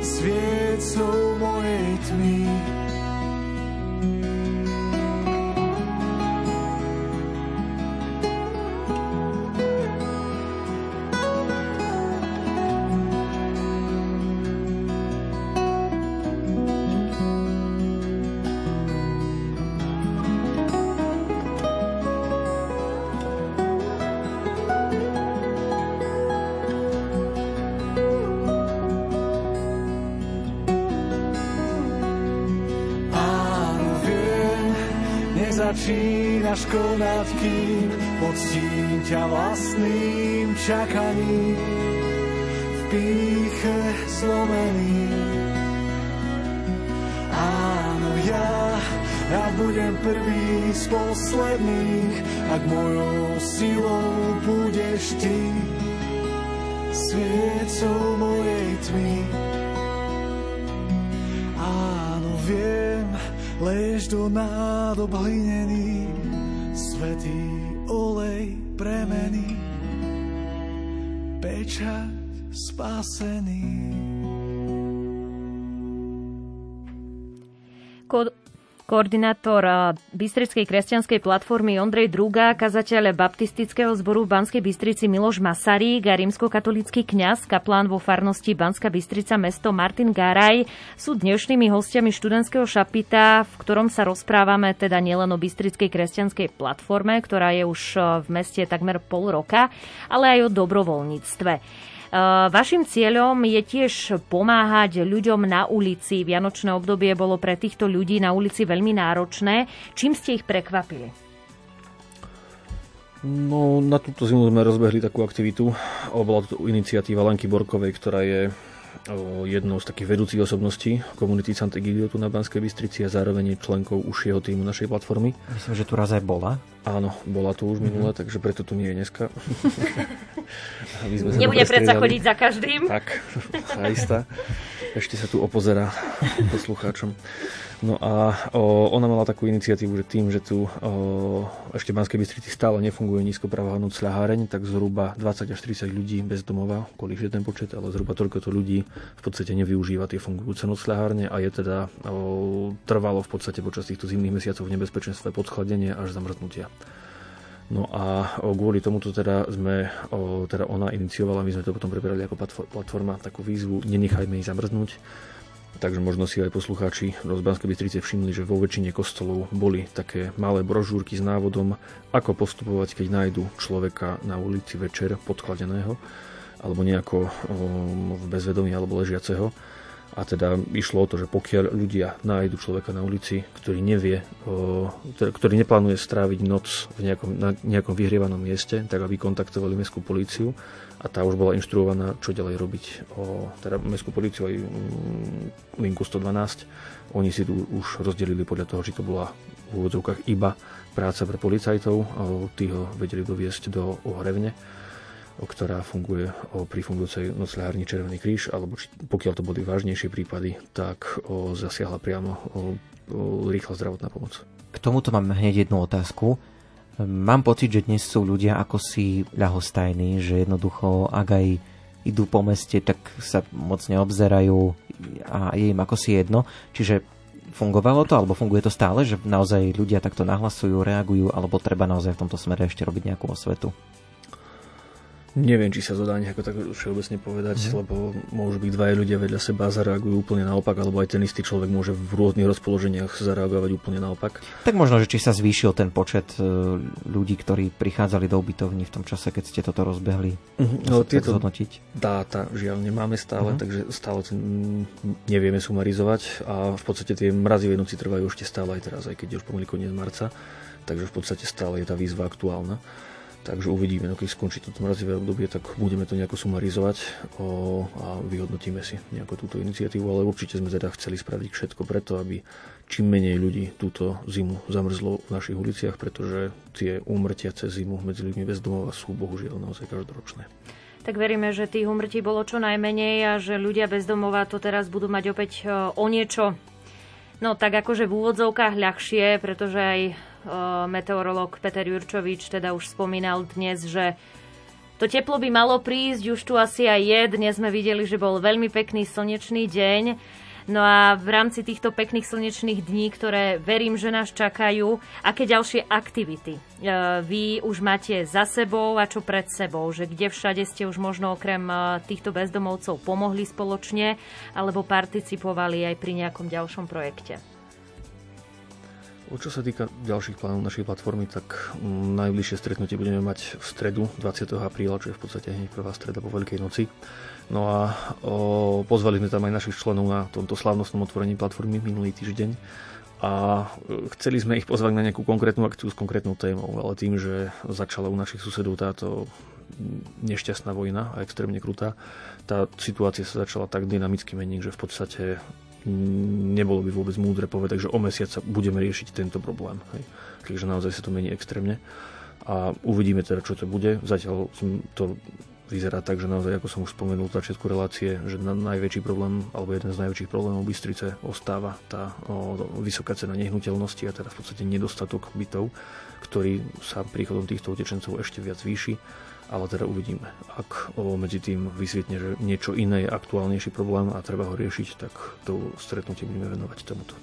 sviecou mojej tmy. Ťa vlastným čakaním. V píche zlomený. Áno, ja rád budem prvý z posledných, ak mojou silou budeš ty, sviecou mojej tmy. Áno, viem, lež do nádob hlinený, svetý pečať spasený. Ko- koordinátor Bystrickej kresťanskej platformy Ondrej Druga, kazateľ baptistického zboru v Banskej Bystrici Miloš Masarík a rímskokatolícky kňaz, kaplán vo farnosti Banská Bystrica mesto Martin Garaj sú dnešnými hostiami študentského šapita, v ktorom sa rozprávame teda nielen o Bystrickej kresťanskej platforme, ktorá je už v meste takmer pol roka, ale aj o dobrovoľníctve. Uh, Vašim cieľom je tiež pomáhať ľuďom na ulici. Vianočné obdobie bolo pre týchto ľudí na ulici veľmi náročné. Čím ste ich prekvapili? No, na túto zimu sme rozbehli takú aktivitu. Bola to iniciatíva Lanky Borkovej, ktorá je o, jednou z takých vedúcich osobností komunity Sant'Egidio tu na Banskej Bystrici a zároveň je členkou užšieho týmu našej platformy. Myslím, že tu raz aj bola. Áno, bola tu už minule, takže preto tu nie je dneska. (laughs) Aby sme sa Nebude predsa chodiť za každým. Tak, tá istá. Ešte sa tu opozerá poslucháčom. No a o, ona mala takú iniciatívu, že tým, že tu o, ešte v Banskej Bystrici stále nefunguje nízkopravá noc ľaháreň, tak zhruba 20 až 30 ľudí bez domova, kvôli ten počet, ale zhruba toľko to ľudí v podstate nevyužíva tie fungujúce nocľahárne a je teda o, trvalo v podstate počas týchto zimných mesiacov v nebezpečenstve podchladenie až zamrznutia. No a kvôli tomuto teda sme, teda ona iniciovala, my sme to potom preberali ako platfor- platforma, takú výzvu Nenechajme ich zamrznúť. Takže možno si aj poslucháči z Banskej Bystrice všimli, že vo väčšine kostolov boli také malé brožúrky s návodom, ako postupovať, keď nájdu človeka na ulici večer podchladeného alebo nejako v bezvedomí alebo ležiaceho. A teda išlo o to, že pokiaľ ľudia nájdu človeka na ulici, ktorý nevie, teda, ktorý neplánuje stráviť noc v nejakom, na nejakom vyhrievanom mieste, tak aby kontaktovali mestskú políciu a tá už bola inštruovaná, čo ďalej robiť. O, teda mestskú políciu aj mm, linku 112. Oni si tu už rozdelili podľa toho, či to bola v úvodzovkách iba práca pre policajtov. Tí ho vedeli doviesť do Ohrevne ktorá funguje pri fungujúcej nocľahárni Červený kríž, alebo či, pokiaľ to boli vážnejšie prípady, tak o, zasiahla priamo o, o, rýchla zdravotná pomoc. K tomuto mám hneď jednu otázku. Mám pocit, že dnes sú ľudia ako si ľahostajní, že jednoducho, ak aj idú po meste, tak sa moc neobzerajú a je im ako si jedno. Čiže fungovalo to, alebo funguje to stále, že naozaj ľudia takto nahlasujú, reagujú, alebo treba naozaj v tomto smere ešte robiť nejakú osvetu? Neviem, či sa to dá nejako tak všeobecne povedať, mm. lebo môžu byť dvaja ľudia vedľa seba a zareagujú úplne naopak, alebo aj ten istý človek môže v rôznych rozpoloženiach zareagovať úplne naopak. Tak možno, že či sa zvýšil ten počet e, ľudí, ktorí prichádzali do ubytovní v tom čase, keď ste toto rozbehli. Mm-hmm. No, tieto zhodnotiť? dáta žiaľ nemáme stále, mm-hmm. takže stále to nevieme sumarizovať a v podstate tie mrazivé noci trvajú ešte stále aj teraz, aj keď je už pomaly koniec marca, takže v podstate stále je tá výzva aktuálna. Takže uvidíme, no keď skončí toto mrazivé obdobie, tak budeme to nejako sumarizovať o, a vyhodnotíme si nejakú túto iniciatívu, ale určite sme teda chceli spraviť všetko preto, aby čím menej ľudí túto zimu zamrzlo v našich uliciach, pretože tie úmrtia cez zimu medzi ľuďmi bez domova sú bohužiaľ naozaj každoročné. Tak veríme, že tých úmrtí bolo čo najmenej a že ľudia bez domova to teraz budú mať opäť o niečo No tak akože v úvodzovkách ľahšie, pretože aj meteorológ Peter Jurčovič teda už spomínal dnes, že to teplo by malo prísť, už tu asi aj je. Dnes sme videli, že bol veľmi pekný slnečný deň. No a v rámci týchto pekných slnečných dní, ktoré verím, že nás čakajú, aké ďalšie aktivity e, vy už máte za sebou a čo pred sebou? Že kde všade ste už možno okrem e, týchto bezdomovcov pomohli spoločne alebo participovali aj pri nejakom ďalšom projekte? Čo sa týka ďalších plánov našej platformy, tak mm, najbližšie stretnutie budeme mať v stredu 20. apríla, čo je v podstate hneď prvá streda po Veľkej noci. No a o, pozvali sme tam aj našich členov na tomto slávnostnom otvorení platformy minulý týždeň a e, chceli sme ich pozvať na nejakú konkrétnu akciu s konkrétnou témou, ale tým, že začala u našich susedov táto nešťastná vojna a extrémne krutá, tá situácia sa začala tak dynamicky meniť, že v podstate nebolo by vôbec múdre povedať, že o mesiac sa budeme riešiť tento problém. Hej. Takže naozaj sa to mení extrémne. A uvidíme teda, čo to bude. Zatiaľ to vyzerá tak, že naozaj, ako som už spomenul v začiatku relácie, že na najväčší problém, alebo jeden z najväčších problémov Bystrice ostáva tá o, vysoká cena nehnuteľnosti a teda v podstate nedostatok bytov, ktorý sa príchodom týchto utečencov ešte viac zvýši ale teda uvidíme. Ak medzi tým vysvietne, že niečo iné je aktuálnejší problém a treba ho riešiť, tak to stretnutie budeme venovať tomuto.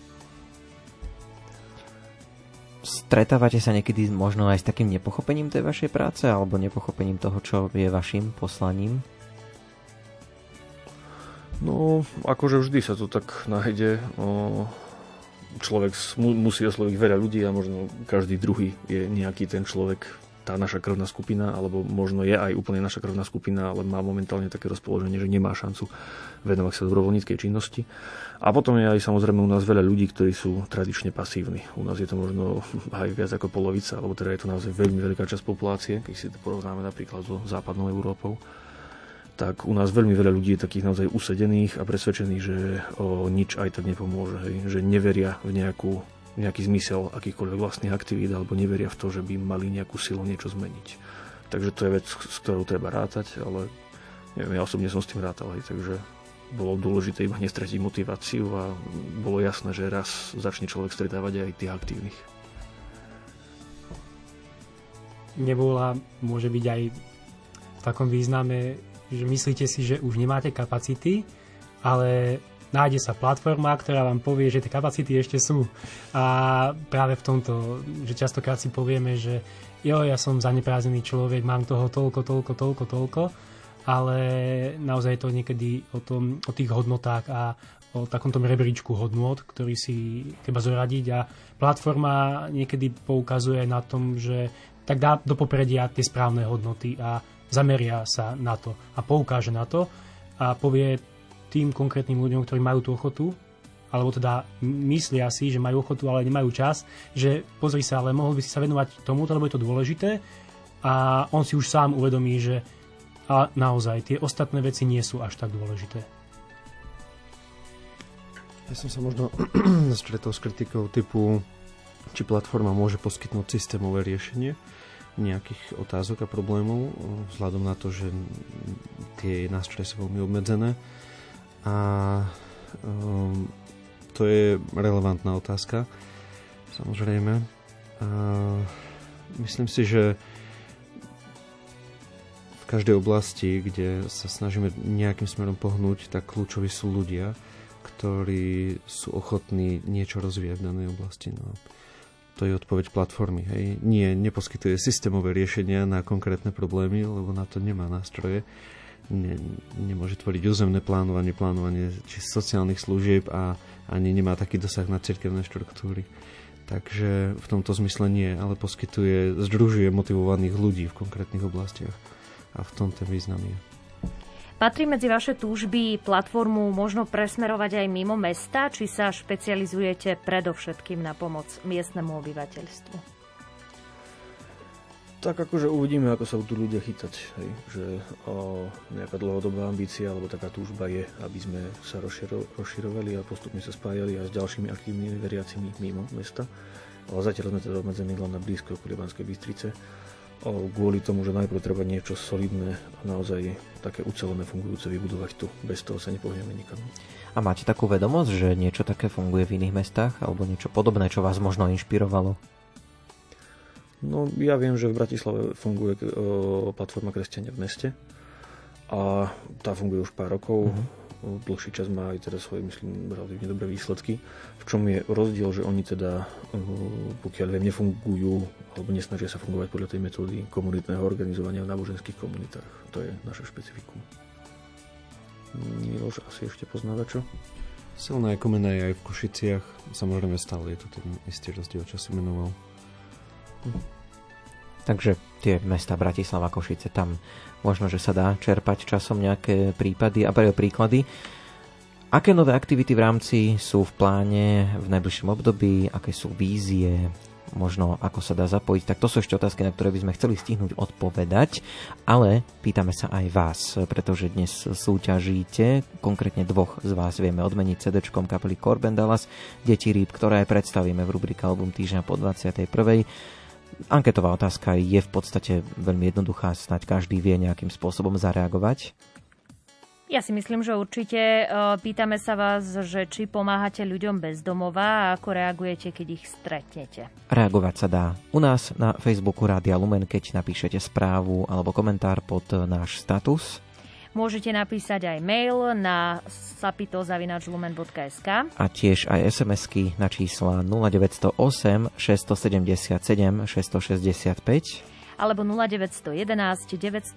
Stretávate sa niekedy možno aj s takým nepochopením tej vašej práce alebo nepochopením toho, čo je vašim poslaním? No, akože vždy sa to tak nájde. Človek musí osloviť veľa ľudí a možno každý druhý je nejaký ten človek tá naša krvná skupina, alebo možno je aj úplne naša krvná skupina, ale má momentálne také rozpoloženie, že nemá šancu venovať sa dobrovoľníckej činnosti. A potom je aj samozrejme u nás veľa ľudí, ktorí sú tradične pasívni. U nás je to možno (laughs) aj viac ako polovica, alebo teda je to naozaj veľmi veľká časť populácie, keď si to porovnáme napríklad so západnou Európou tak u nás veľmi veľa ľudí je takých naozaj usedených a presvedčených, že o nič aj tak nepomôže, hej, že neveria v nejakú nejaký zmysel akýchkoľvek vlastných aktivít alebo neveria v to, že by mali nejakú silu niečo zmeniť. Takže to je vec, s ktorou treba rátať, ale neviem, ja osobne som s tým rátal, hej, takže bolo dôležité iba nestratiť motiváciu a bolo jasné, že raz začne človek stretávať aj tých aktívnych. Nebola môže byť aj v takom význame, že myslíte si, že už nemáte kapacity, ale nájde sa platforma, ktorá vám povie, že tie kapacity ešte sú. A práve v tomto, že častokrát si povieme, že jo, ja som zaneprázdnený človek, mám toho toľko, toľko, toľko, toľko, ale naozaj je to niekedy o, tom, o tých hodnotách a o takomto rebríčku hodnot, ktorý si treba zoradiť a platforma niekedy poukazuje na tom, že tak dá do popredia tie správne hodnoty a zameria sa na to a poukáže na to a povie tým konkrétnym ľuďom, ktorí majú tú ochotu, alebo teda myslia si, že majú ochotu, ale nemajú čas, že pozri sa, ale mohol by si sa venovať tomuto, lebo je to dôležité a on si už sám uvedomí, že a naozaj tie ostatné veci nie sú až tak dôležité. Ja som sa možno (clears throat) stretol s kritikou typu, či platforma môže poskytnúť systémové riešenie nejakých otázok a problémov, vzhľadom na to, že tie nástroje sú veľmi obmedzené. A um, to je relevantná otázka, samozrejme. A myslím si, že v každej oblasti, kde sa snažíme nejakým smerom pohnúť, tak kľúčoví sú ľudia, ktorí sú ochotní niečo rozvíjať v danej oblasti. No, to je odpoveď platformy. Hej. Nie, neposkytuje systémové riešenia na konkrétne problémy, lebo na to nemá nástroje. Ne, nemôže tvoriť územné plánovanie, plánovanie či sociálnych služieb a ani nemá taký dosah na cirkevné štruktúry. Takže v tomto zmysle nie, ale poskytuje, združuje motivovaných ľudí v konkrétnych oblastiach. A v tom ten význam je. Patrí medzi vaše túžby platformu možno presmerovať aj mimo mesta, či sa špecializujete predovšetkým na pomoc miestnemu obyvateľstvu? Tak akože uvidíme, ako sa budú ľudia chytať. Hej. Že o, nejaká dlhodobá ambícia alebo taká túžba je, aby sme sa rozširo, rozširovali a postupne sa spájali aj s ďalšími aktívnymi veriacimi mimo mesta. Ale zatiaľ sme teda obmedzení len na blízko okolie Banskej Bystrice kvôli tomu, že najprv treba niečo solidné a naozaj také ucelené fungujúce vybudovať tu. Bez toho sa nepohneme nikam. A máte takú vedomosť, že niečo také funguje v iných mestách alebo niečo podobné, čo vás možno inšpirovalo? No ja viem, že v Bratislave funguje o, platforma Kresťania v meste a tá funguje už pár rokov. Mm-hmm dlhší čas má aj teda svoje, myslím, relatívne dobré výsledky. V čom je rozdiel, že oni teda, pokiaľ viem, nefungujú alebo nesnažia sa fungovať podľa tej metódy komunitného organizovania v náboženských komunitách. To je naše špecifikum. Miloš asi ešte poznáva čo? Silná je aj v Košiciach. Samozrejme stále je to ten istý rozdiel, čo si menoval. Takže tie mesta Bratislava, Košice, tam možno, že sa dá čerpať časom nejaké prípady a príklady. Aké nové aktivity v rámci sú v pláne v najbližšom období, aké sú vízie, možno ako sa dá zapojiť, tak to sú ešte otázky, na ktoré by sme chceli stihnúť odpovedať, ale pýtame sa aj vás, pretože dnes súťažíte, konkrétne dvoch z vás vieme odmeniť cd kapely Corben Dallas, Deti rýb, ktoré predstavíme v rubrike Album týždňa po 21. Anketová otázka je v podstate veľmi jednoduchá, snáď každý vie nejakým spôsobom zareagovať. Ja si myslím, že určite. E, pýtame sa vás, že či pomáhate ľuďom bez domova a ako reagujete, keď ich stretnete. Reagovať sa dá u nás na Facebooku Rádia Lumen, keď napíšete správu alebo komentár pod náš status Môžete napísať aj mail na sapito.lumen.sk a tiež aj SMS-ky na čísla 0908 677 665 alebo 0911 913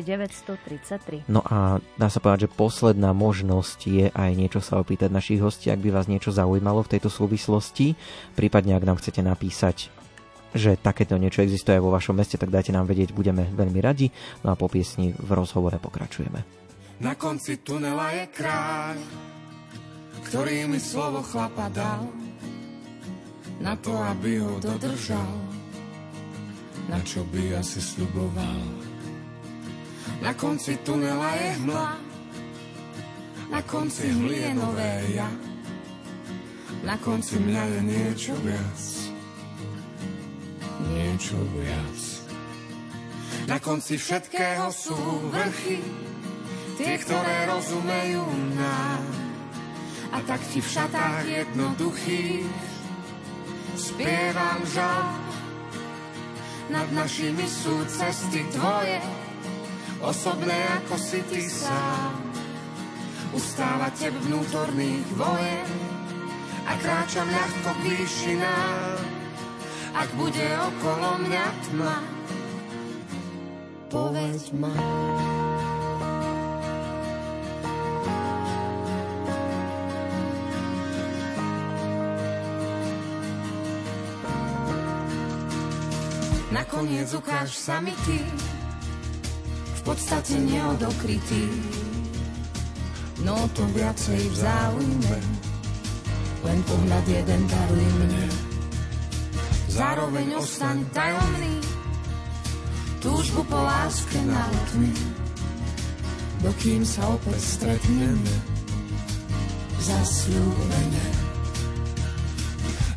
933. No a dá sa povedať, že posledná možnosť je aj niečo sa opýtať našich hostí, ak by vás niečo zaujímalo v tejto súvislosti, prípadne ak nám chcete napísať že takéto niečo existuje vo vašom meste, tak dajte nám vedieť, budeme veľmi radi. No a po piesni v rozhovore pokračujeme. Na konci tunela je kráľ, ktorý mi slovo chlapa dal, na to, aby ho dodržal, na čo by asi sluboval. Na konci tunela je hmla, na konci hmly je nové ja, na konci mňa je niečo viac niečo viac. Na konci všetkého sú vrchy, tie, ktoré rozumejú nám. A tak ti v šatách jednoduchých spievam žal. Nad našimi sú cesty tvoje, osobné ako si ty sám. Ustávate vnútorných vojen a kráčam ľahko k výšinám. Ak bude okolo mňa tma, povedz ma. Nakoniec ukáž sa mi ty, v podstate neodokrytý, no to viacej v záujme, len pohľad jeden daruj mne. Zároveň ostaň tajomný, túžbu po láske na tmy, dokým sa opäť stretneme, zasľúbene.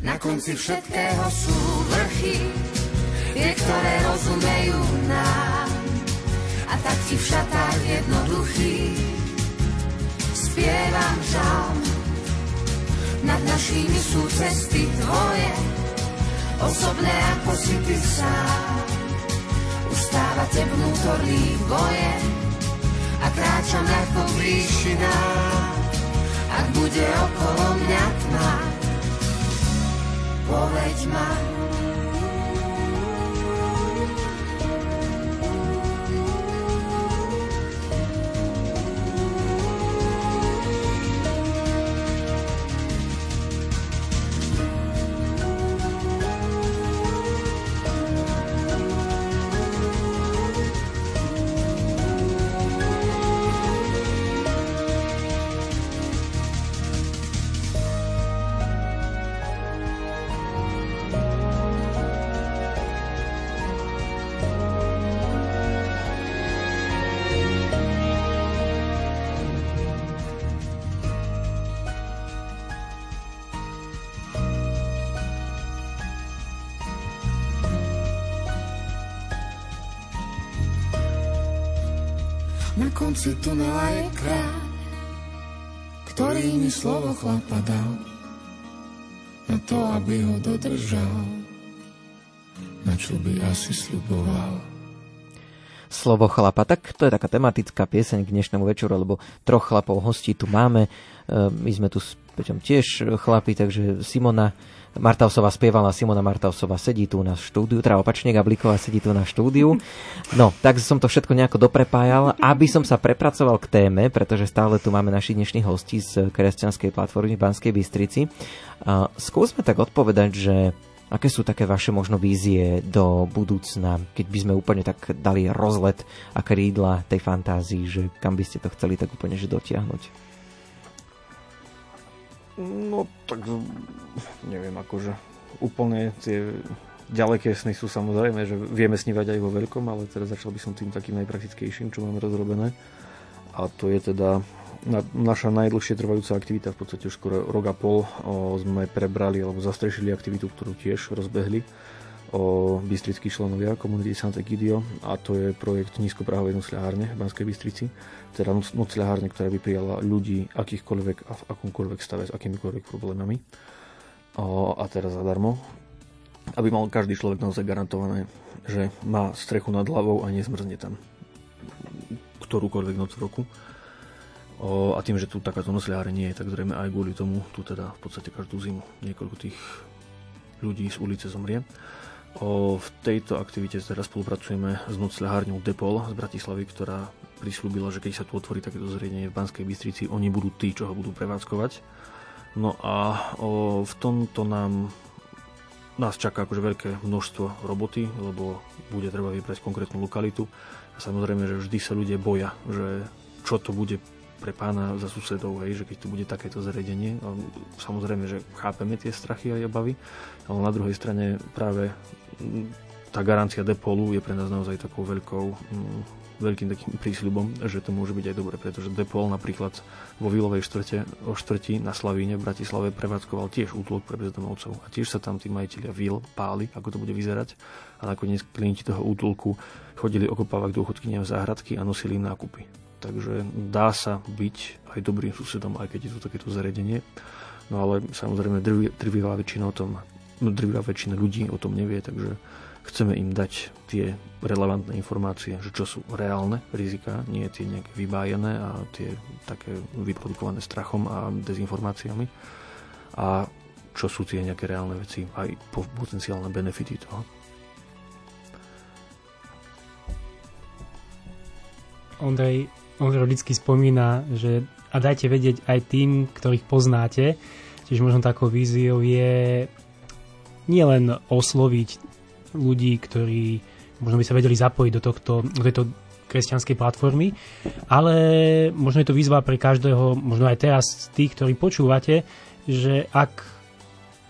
Na konci všetkého sú vrchy, tie, ktoré rozumejú nám. A tak ti v šatách jednoduchých spievam žalm. Nad našimi sú cesty tvoje, osobné ako si ty sám. Ustávate vnútorných boje a kráčam ľahko výšinách. Ak bude okolo mňa tma, povedz ma, konci tunela je kráľ, ktorý mi slovo chlapa dal, na to, aby ho dodržal, na čo by asi sľuboval. Slovo chlapa, tak to je taká tematická pieseň k dnešnému večeru, lebo troch chlapov hostí tu máme. E, My sme tu s Peťom tiež chlapi, takže Simona Martausová spievala, Simona Martausová sedí tu na štúdiu, teda opačne Gablíková sedí tu na štúdiu. No, tak som to všetko nejako doprepájal, aby som sa prepracoval k téme, pretože stále tu máme našich dnešných hostí z kresťanskej platformy v Banskej Bystrici. Skúsme tak odpovedať, že aké sú také vaše možno vízie do budúcna, keď by sme úplne tak dali rozlet a krídla tej fantázii, že kam by ste to chceli tak úplne že dotiahnuť? No tak neviem, akože úplne tie ďaleké sny sú samozrejme, že vieme snívať aj vo veľkom, ale teraz začal by som tým takým najpraktickejším, čo máme rozrobené. A to je teda na, naša najdlhšie trvajúca aktivita, v podstate už skoro rok a pol o, sme prebrali alebo zastrešili aktivitu, ktorú tiež rozbehli o bystrickí členovia komunity Santa Gidio a to je projekt nízkoprahovej nocľahárne v Banskej Bystrici, teda noc- nocľahárne, ktorá by prijala ľudí akýchkoľvek a v akomkoľvek stave s akýmikoľvek problémami o, a teraz zadarmo, aby mal každý človek naozaj garantované, že má strechu nad hlavou a nezmrzne tam ktorúkoľvek noc v roku. O, a tým, že tu takáto nocľaháre nie je, tak zrejme aj kvôli tomu tu teda v podstate každú zimu niekoľko tých ľudí z ulice zomrie. O, v tejto aktivite teraz spolupracujeme s nocľahárňou Depol z Bratislavy, ktorá prislúbila, že keď sa tu otvorí takéto zariadenie v Banskej Bystrici, oni budú tí, čo ho budú prevádzkovať. No a o, v tomto nám nás čaká akože veľké množstvo roboty, lebo bude treba vybrať konkrétnu lokalitu. A samozrejme, že vždy sa ľudia boja, že čo to bude pre pána za susedov, hej, že keď tu bude takéto zariadenie. A Samozrejme, že chápeme tie strachy a obavy, ale na druhej strane práve tá garancia depolu je pre nás naozaj takou veľkou, veľkým takým prísľubom, že to môže byť aj dobre, pretože depol napríklad vo Vilovej štvrte, o štvrti na Slavíne v Bratislave prevádzkoval tiež útulok pre bezdomovcov a tiež sa tam tí majiteľia Vil páli, ako to bude vyzerať a nakoniec klienti toho útulku chodili okopávať dôchodkyniam záhradky a nosili im nákupy. Takže dá sa byť aj dobrým susedom, aj keď je to takéto zariadenie. No ale samozrejme drvi- drvivá väčšina o tom, no, drvivá väčšina ľudí o tom nevie, takže chceme im dať tie relevantné informácie, že čo sú reálne rizika, nie tie nejaké vybájené a tie také vyprodukované strachom a dezinformáciami. A čo sú tie nejaké reálne veci, aj po- potenciálne benefity toho. Ondrej, Ondrej vždycky spomína, že a dajte vedieť aj tým, ktorých poznáte. Čiže možno takou víziou je nielen osloviť ľudí, ktorí možno by sa vedeli zapojiť do, tohto, do tejto kresťanskej platformy, ale možno je to výzva pre každého, možno aj teraz tých, ktorí počúvate, že ak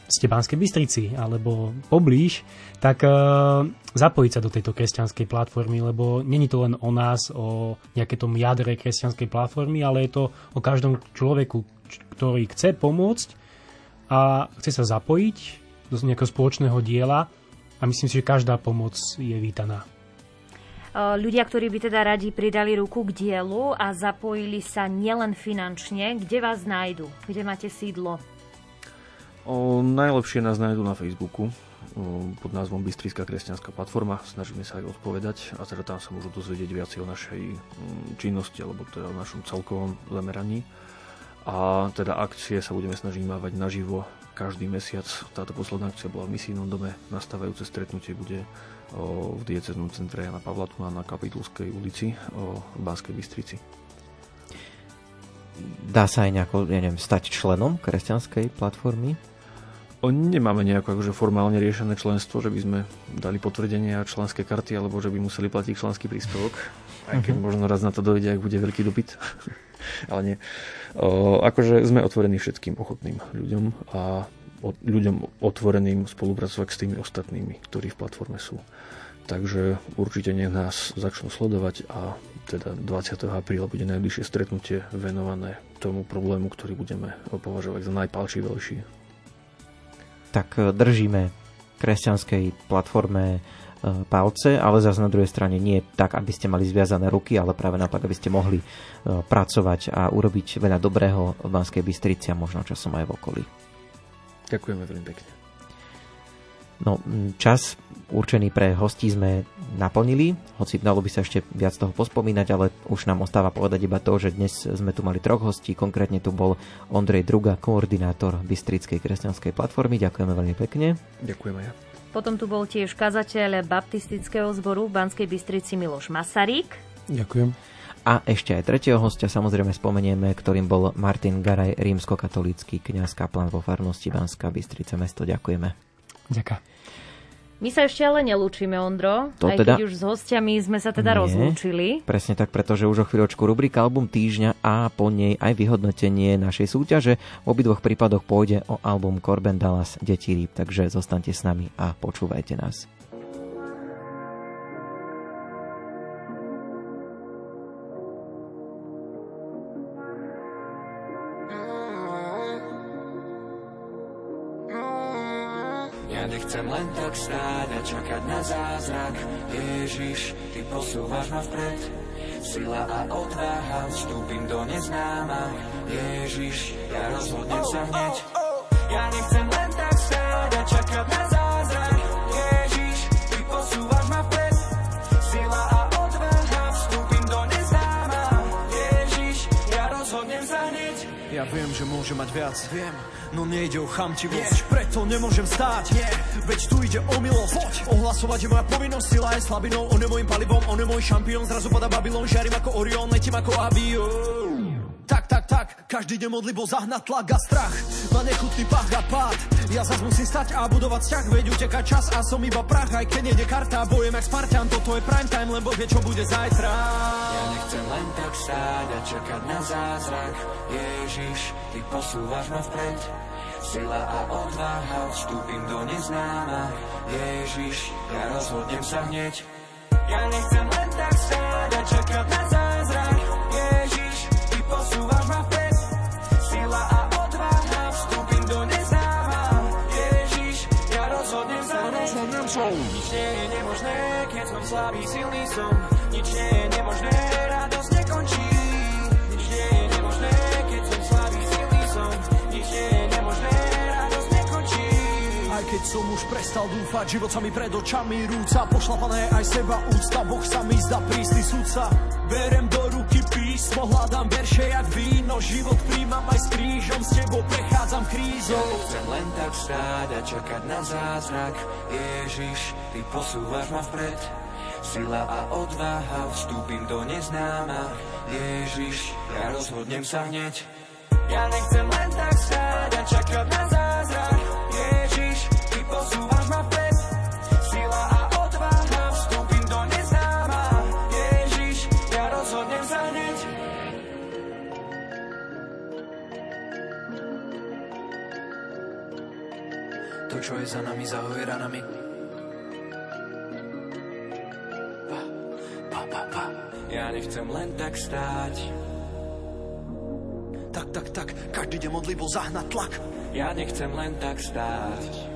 ste Banskej Bystrici alebo poblíž, tak uh, zapojiť sa do tejto kresťanskej platformy, lebo není to len o nás, o nejaké tom jadre kresťanskej platformy, ale je to o každom človeku, ktorý chce pomôcť a chce sa zapojiť do nejakého spoločného diela a myslím si, že každá pomoc je vítaná. Ľudia, ktorí by teda radi pridali ruku k dielu a zapojili sa nielen finančne, kde vás nájdu? Kde máte sídlo? O, najlepšie nás nájdú na Facebooku pod názvom Bystrická kresťanská platforma. Snažíme sa aj odpovedať a teda tam sa môžu dozvedieť viac o našej mm, činnosti alebo teda o našom celkovom zameraní. A teda akcie sa budeme snažiť mávať naživo každý mesiac. Táto posledná akcia bola v misijnom dome. Nastávajúce stretnutie bude v dieceznom centre Jana Pavla Tuna na Kapitulskej ulici v Banskej Bystrici. Dá sa aj nejako, ja neviem, stať členom kresťanskej platformy? Nemáme nejako akože formálne riešené členstvo, že by sme dali potvrdenie a členské karty, alebo že by museli platiť členský príspevok. Aj keď Mhm. možno raz na to dojde, ak bude veľký dopyt. (laughs) Ale nie. O, akože sme otvorení všetkým ochotným ľuďom a o, ľuďom otvoreným spolupracovať s tými ostatnými, ktorí v platforme sú. Takže určite nech nás začnú sledovať a teda 20. apríla bude najbližšie stretnutie venované tomu problému, ktorý budeme považovať za najpalčivejší tak e, držíme kresťanskej platforme e, palce, ale zase na druhej strane nie tak, aby ste mali zviazané ruky, ale práve naopak, aby ste mohli e, pracovať a urobiť veľa dobrého v Banskej Bystrici a možno časom aj v okolí. Ďakujeme veľmi pekne. No, čas určený pre hostí sme naplnili, hoci dalo by sa ešte viac toho pospomínať, ale už nám ostáva povedať iba to, že dnes sme tu mali troch hostí, konkrétne tu bol Ondrej Druga, koordinátor Bystrickej kresťanskej platformy. Ďakujeme veľmi pekne. Ďakujeme ja. Potom tu bol tiež kazateľ baptistického zboru v Banskej Bystrici Miloš Masarík. Ďakujem. A ešte aj tretieho hostia samozrejme spomenieme, ktorým bol Martin Garaj, rímskokatolícky kňaz kaplan vo farnosti Banská Bystrica mesto. Ďakujeme. Ďakujem. My sa ešte ale nelúčime, Ondro. To aj teda- keď už s hostiami sme sa teda Nie. rozlúčili. Presne tak, pretože už o chvíľočku rubrika Album týždňa a po nej aj vyhodnotenie našej súťaže. V obidvoch prípadoch pôjde o album Corben Dallas Deti rýb, takže zostaňte s nami a počúvajte nás. Ježiš, Ty posúvaš ma vpred. Sila a odvaha, vstúpim do neznáma. Ježiš, ja rozhodnem sa hneď. Ja nechcem len tak stáť a čakať na môže mať viac, viem, no nejde o chamtivosť, Nie. preto nemôžem stáť, Nie. veď tu ide o milosť. Poď. Ohlasovať je moja povinnosť, sila je slabinou, on je môjim palivom, on je môj šampión, zrazu pada Babylon, žiarím ako Orion, letím ako avión. Tak, tak, tak, každý deň modlí bol zahnať tlak a strach. Na nechutný pach a pád. Ja zas musím stať a budovať vzťah Veď uteká čas a som iba prach Aj keď nejde karta, bojem jak Spartan Toto je prime time, lebo vie čo bude zajtra. Ja nechcem len tak stáť a čakať na zázrak. Ježiš, Ty posúvaš ma vpred. Sila a odvaha, vstúpim do neznáma. Ježiš, ja rozhodnem sa hneď. Ja nechcem len tak stáť a čakať na zázrak Slabý, silný som. Nič nie je nemožné, radosť nekončí. Nič nie je nemožné, keď som slabý, silný som. Nič nie je nemožné, radosť nekončí. Aj keď som už prestal dúfať, život sa mi pred očami rúca. Pošlapané aj seba úcta, Boh sa mi zdá prísny sudca. Berem do ruky písmo, hľadám verše jak víno. Život príjmam aj s krížom, s tebou prechádzam krízou. Chcem len tak stáť a čakať na zázrak. Ježiš, ty posúvaš ma vpred Sila a odvaha, vstúpim do neznáma. Ježiš, ja rozhodnem sa hneď. Ja nechcem len tak stáť a čakať na zázrak. Ježiš, ty posúvaš ma vpred. Sila a odvaha, vstúpim do neznáma. Ježiš, ja rozhodnem sa hneď. To, čo je za nami, zahoje ranami. Pa, pa. Ja nechcem len tak stáť. Tak, tak, tak, každý deň modlitbou zahnať tlak Ja nechcem len tak stáť.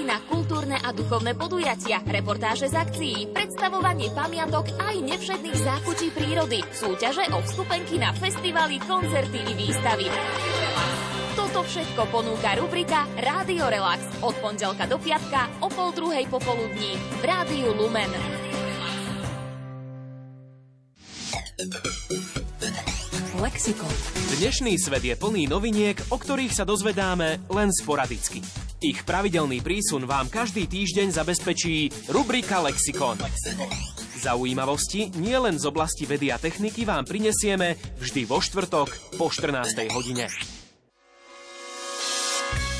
Pozvánky na kultúrne a duchovné podujatia, reportáže z akcií, predstavovanie pamiatok aj nevšetných zákutí prírody, súťaže o vstupenky na festivaly, koncerty i výstavy. Toto všetko ponúka rubrika Rádio Relax od pondelka do piatka o pol druhej popoludní v Rádiu Lumen. Lexikon. Dnešný svet je plný noviniek, o ktorých sa dozvedáme len sporadicky. Ich pravidelný prísun vám každý týždeň zabezpečí rubrika Lexikon. Zaujímavosti nie len z oblasti vedy a techniky vám prinesieme vždy vo štvrtok po 14. hodine.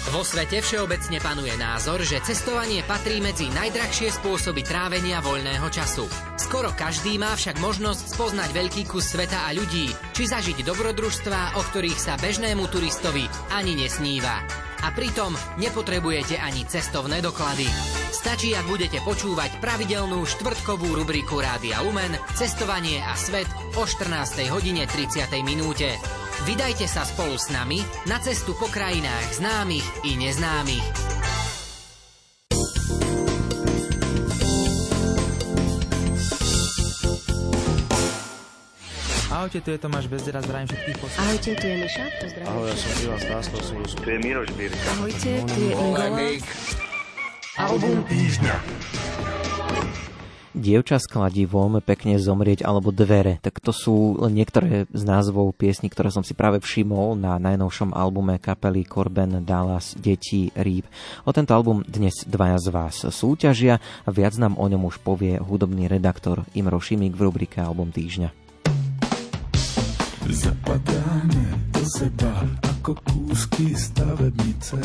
Vo svete všeobecne panuje názor, že cestovanie patrí medzi najdrahšie spôsoby trávenia voľného času. Skoro každý má však možnosť spoznať veľký kus sveta a ľudí, či zažiť dobrodružstvá, o ktorých sa bežnému turistovi ani nesníva. A pritom nepotrebujete ani cestovné doklady. Stačí, ak budete počúvať pravidelnú štvrtkovú rubriku Rádia Lumen Cestovanie a svet o 14. hodine 30. minúte. Vydajte sa spolu s nami na cestu po krajinách známych i neznámych. Ahojte, tu je Tomáš Bezdera, zdravím všetkých poslucháčov. Ahojte, tu je Miša, pozdravím. Ahoj, ja som Ivan Stáslo Sulus. Tu je Miroš Birka. Ahojte, tu je Ingola. Album týždňa. Dievča s kladivom, pekne zomrieť alebo dvere. Tak to sú len niektoré z názvov piesní, ktoré som si práve všimol na najnovšom albume kapely Corben Dallas Deti Rýb. O tento album dnes dvaja z vás súťažia a viac nám o ňom už povie hudobný redaktor Imro Šimik v rubrike Album týždňa. Zapadáme do seba ako kúsky stavebnice.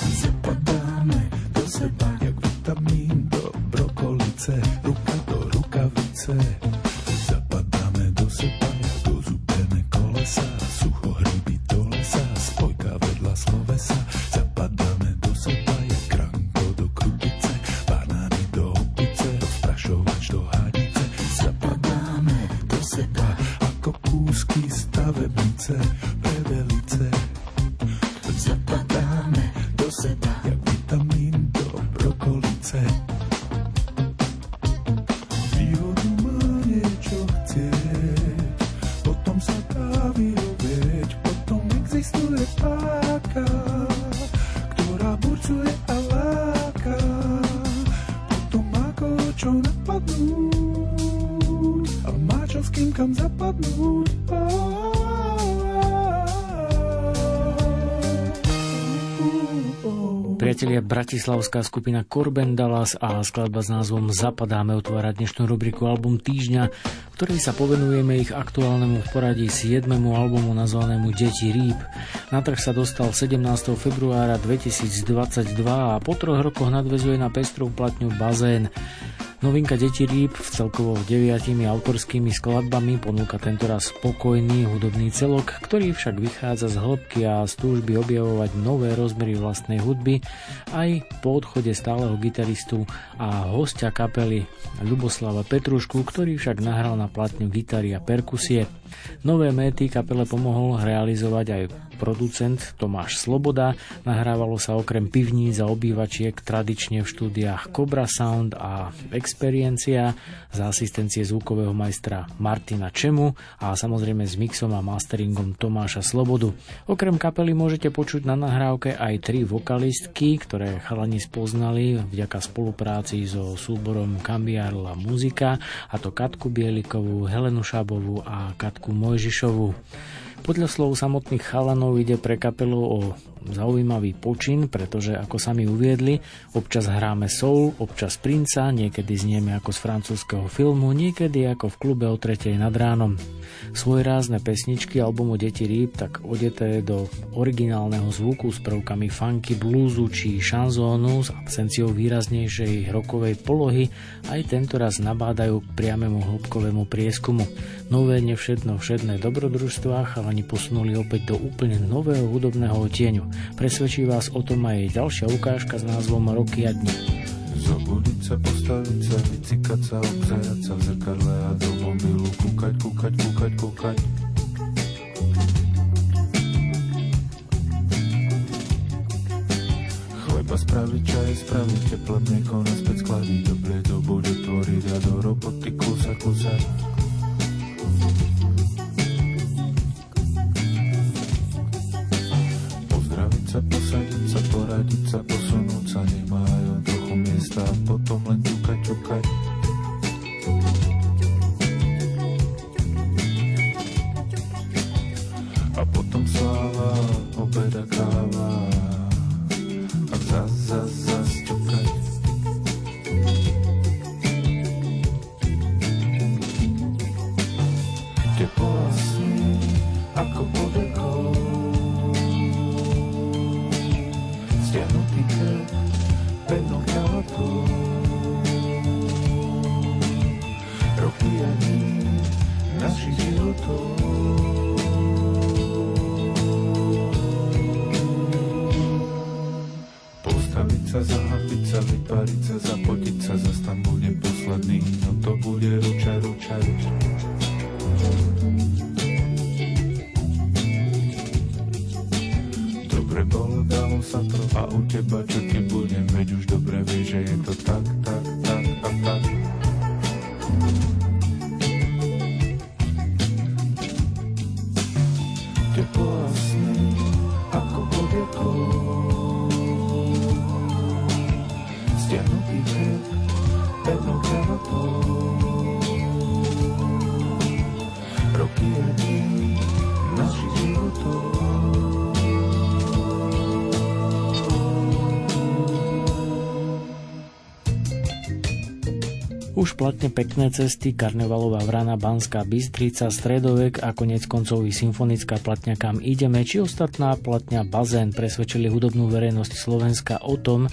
Zapadáme do seba jak vitamín do brokolice. Ruka do rukavice. Kúsky stavebnice bratislavská skupina Corben Dallas a skladba s názvom Zapadáme otvára dnešnú rubriku Album týždňa, v ktorej sa povenujeme ich aktuálnemu v poradí 7. albumu nazvanému Deti rýb. Na trh sa dostal 17. februára 2022 a po troch rokoch nadvezuje na pestrú platňu Bazén. Novinka Deti rýb v celkovo deviatimi autorskými skladbami ponúka tentoraz spokojný hudobný celok, ktorý však vychádza z hĺbky a z túžby objavovať nové rozmery vlastnej hudby aj po odchode stáleho gitaristu a hostia kapely Ľuboslava Petrušku, ktorý však nahral na platňu gitary a perkusie. Nové méty kapele pomohol realizovať aj producent Tomáš Sloboda. Nahrávalo sa okrem pivníc a obývačiek tradične v štúdiách Cobra Sound a Experiencia za asistencie zvukového majstra Martina Čemu a samozrejme s mixom a masteringom Tomáša Slobodu. Okrem kapely môžete počuť na nahrávke aj tri vokalistky, ktoré chalani spoznali vďaka spolupráci so súborom Cambiar La Muzika, a to Katku Bielikovú, Helenu Šabovú a Katku Mojžišovú. Podľa slov samotných chalanov ide pre kapelu o zaujímavý počin, pretože ako sami uviedli, občas hráme soul, občas princa, niekedy znieme ako z francúzského filmu, niekedy ako v klube o tretej nad ránom. Svojrázne pesničky albumu Deti rýb tak odeté do originálneho zvuku s prvkami funky, bluesu či šanzónu s absenciou výraznejšej rokovej polohy aj tento raz nabádajú k priamému hĺbkovému prieskumu. Nové nevšetno všedné dobrodružstvá chalani posunuli opäť do úplne nového hudobného otieňu. Presvedčí vás o tom aj ďalšia ukážka s názvom Roky a dni. Zobudiť sa, postaviť sa, vycikať sa, obzerať sa v zrkadle a do mobilu kúkať, kúkať, kúkať, kúkať. Chleba spraviť, čaj spraviť, teplé mlieko naspäť skladiť, dobre to bude tvoriť a do roboty kúsať, kúsať. Sa, posadiť sa, poradiť sa, posunúť sa, nemajú trochu miesta potom len ťukať, ťukať. A potom sláva, obeda káva sa, zahambiť sa, vypariť sa, zapotiť sa, zas tam bude posledný, no to bude ruča, ruča, ruča. Dobre bolo, dalo sa to a u teba čo ti budem, veď už dobre vieš, že je to tak, tak, tak a tak. Teplo platne pekné cesty, karnevalová vrana, Banská Bystrica, Stredovek a konec koncov symfonická platňa Kam ideme, či ostatná platňa Bazén presvedčili hudobnú verejnosť Slovenska o tom,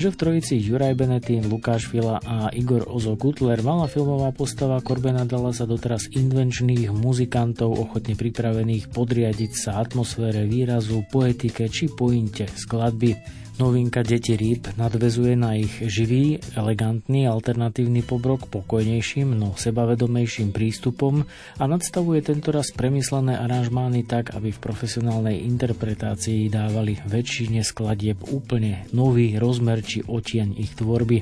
že v trojici Juraj Benetín, Lukáš Fila a Igor Ozo Kutler mala filmová postava Corbena dala sa doteraz invenčných muzikantov ochotne pripravených podriadiť sa atmosfére výrazu, poetike či pointe skladby. Novinka Deti rýb nadvezuje na ich živý, elegantný, alternatívny pobrok pokojnejším, no sebavedomejším prístupom a nadstavuje tentoraz premyslené aranžmány tak, aby v profesionálnej interpretácii dávali väčšine skladieb úplne nový rozmer či otieň ich tvorby.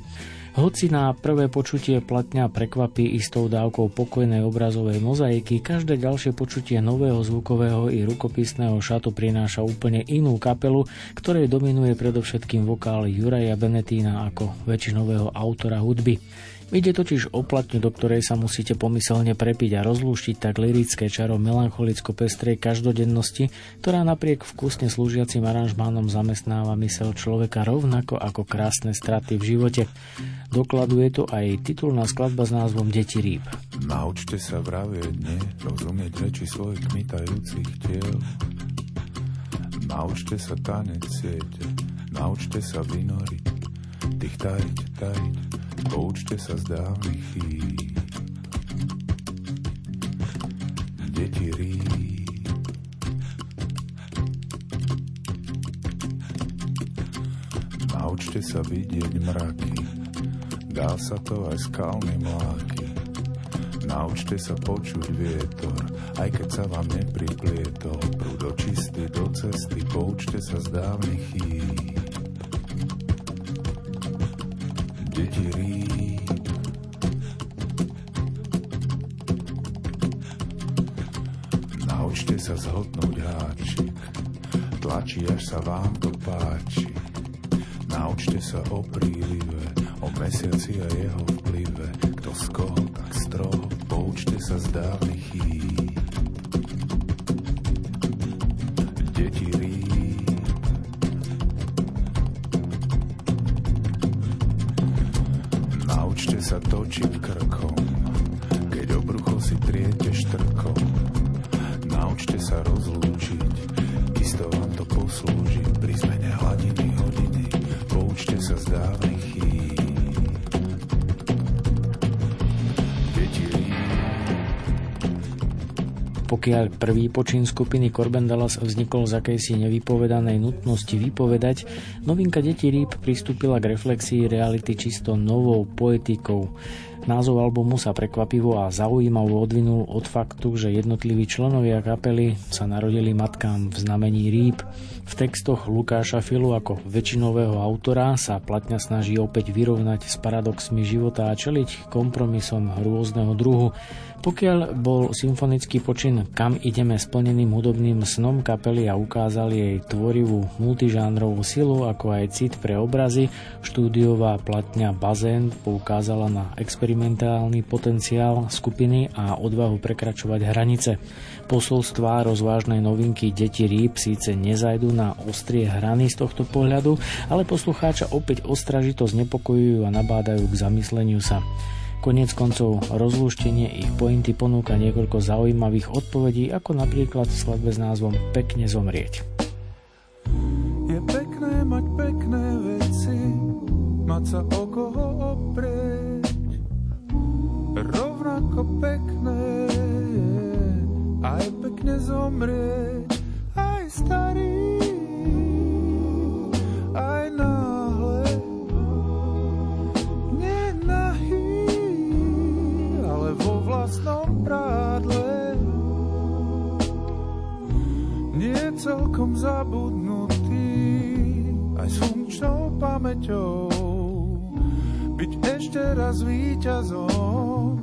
Hoci na prvé počutie platňa prekvapí istou dávkou pokojnej obrazovej mozaiky, každé ďalšie počutie nového zvukového i rukopisného šatu prináša úplne inú kapelu, ktorej dominuje predovšetkým vokál Juraja Benetína ako väčšinového autora hudby. Ide totiž o platňu, do ktorej sa musíte pomyselne prepiť a rozlúštiť tak lirické čaro melancholicko-pestrej každodennosti, ktorá napriek vkusne slúžiacim aranžmánom zamestnáva mysel človeka rovnako ako krásne straty v živote. Dokladuje to aj titulná skladba s názvom Deti rýb. Naučte sa vravieť nie, rozumieť reči svojich kmitajúcich tiel. Naučte sa tanec siete, naučte sa vynoriť, tých tariť, poučte sa z dávnych. Deti rýb. Naučte sa vidieť mraky, dá sa to aj skalný mláky. Naučte sa počuť vietor, aj keď sa vám nepriplietol. Prúd do cesty, poučte sa z dávnych chýb. Naučte sa zhodnúť háčik, tlačí, až sa vám to páči. Naučte sa o prílive, o mesiaci a jeho vplyve. Kto z koho, tak stroho, poučte sa z dávnych chýb. Sa točiť krkom, keď obrucho si triete štrkom. Naučte sa rozlúčiť, isto vám to poslúži pri zmene hladiny hodiny. Poučte sa z Pokiaľ prvý počin skupiny Corben Dallas vznikol z akejsi nevypovedanej nutnosti vypovedať, novinka Deti rýb pristúpila k reflexii reality čisto novou poetikou. Názov albumu sa prekvapivo a zaujímavo odvinul od faktu, že jednotliví členovia kapely sa narodili matkám v znamení rýb. V textoch Lukáša Filu ako väčšinového autora sa platňa snaží opäť vyrovnať s paradoxmi života a čeliť kompromisom rôzneho druhu. Pokiaľ bol symfonický počin Kam ideme splneným hudobným snom kapely a ukázal jej tvorivú multižánrovú silu, ako aj cit pre obrazy, štúdiová platňa Bazén poukázala na experimentálny potenciál skupiny a odvahu prekračovať hranice. Posolstvá rozvážnej novinky Deti rýb síce nezajdu na ostrie hrany z tohto pohľadu, ale poslucháča opäť ostražito znepokojujú a nabádajú k zamysleniu sa. Konec koncov rozlúštenie ich pointy ponúka niekoľko zaujímavých odpovedí, ako napríklad v s názvom Pekne zomrieť. Je pekné mať pekné veci, mať sa o Rovnako pekné aj pekne zomrieť, aj starý, aj náhle. Nie nahý, ale vo vlastnom prádle. Nie celkom zabudnutý, aj s funkčnou pamäťou. Byť ešte raz víťazom,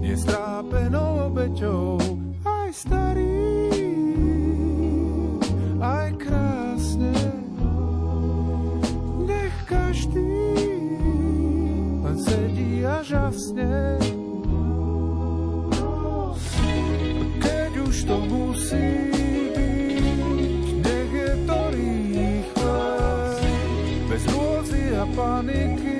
nie strápenou obeťou. Aj starý, aj krásne, nech každý len sedí a žasne. Keď už to musí byť,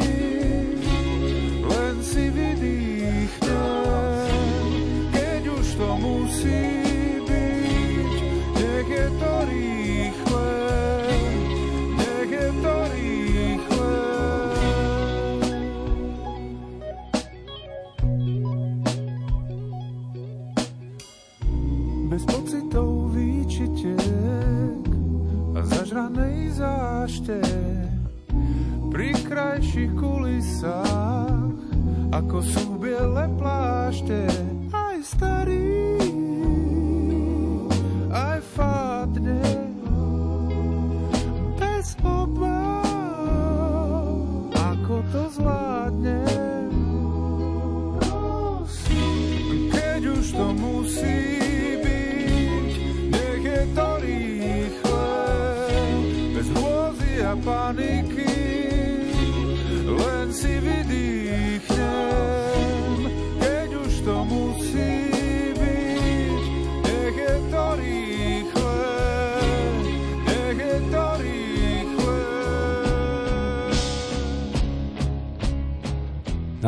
zášte pri krajších kulisách ako sú biele plášte aj starý paniky,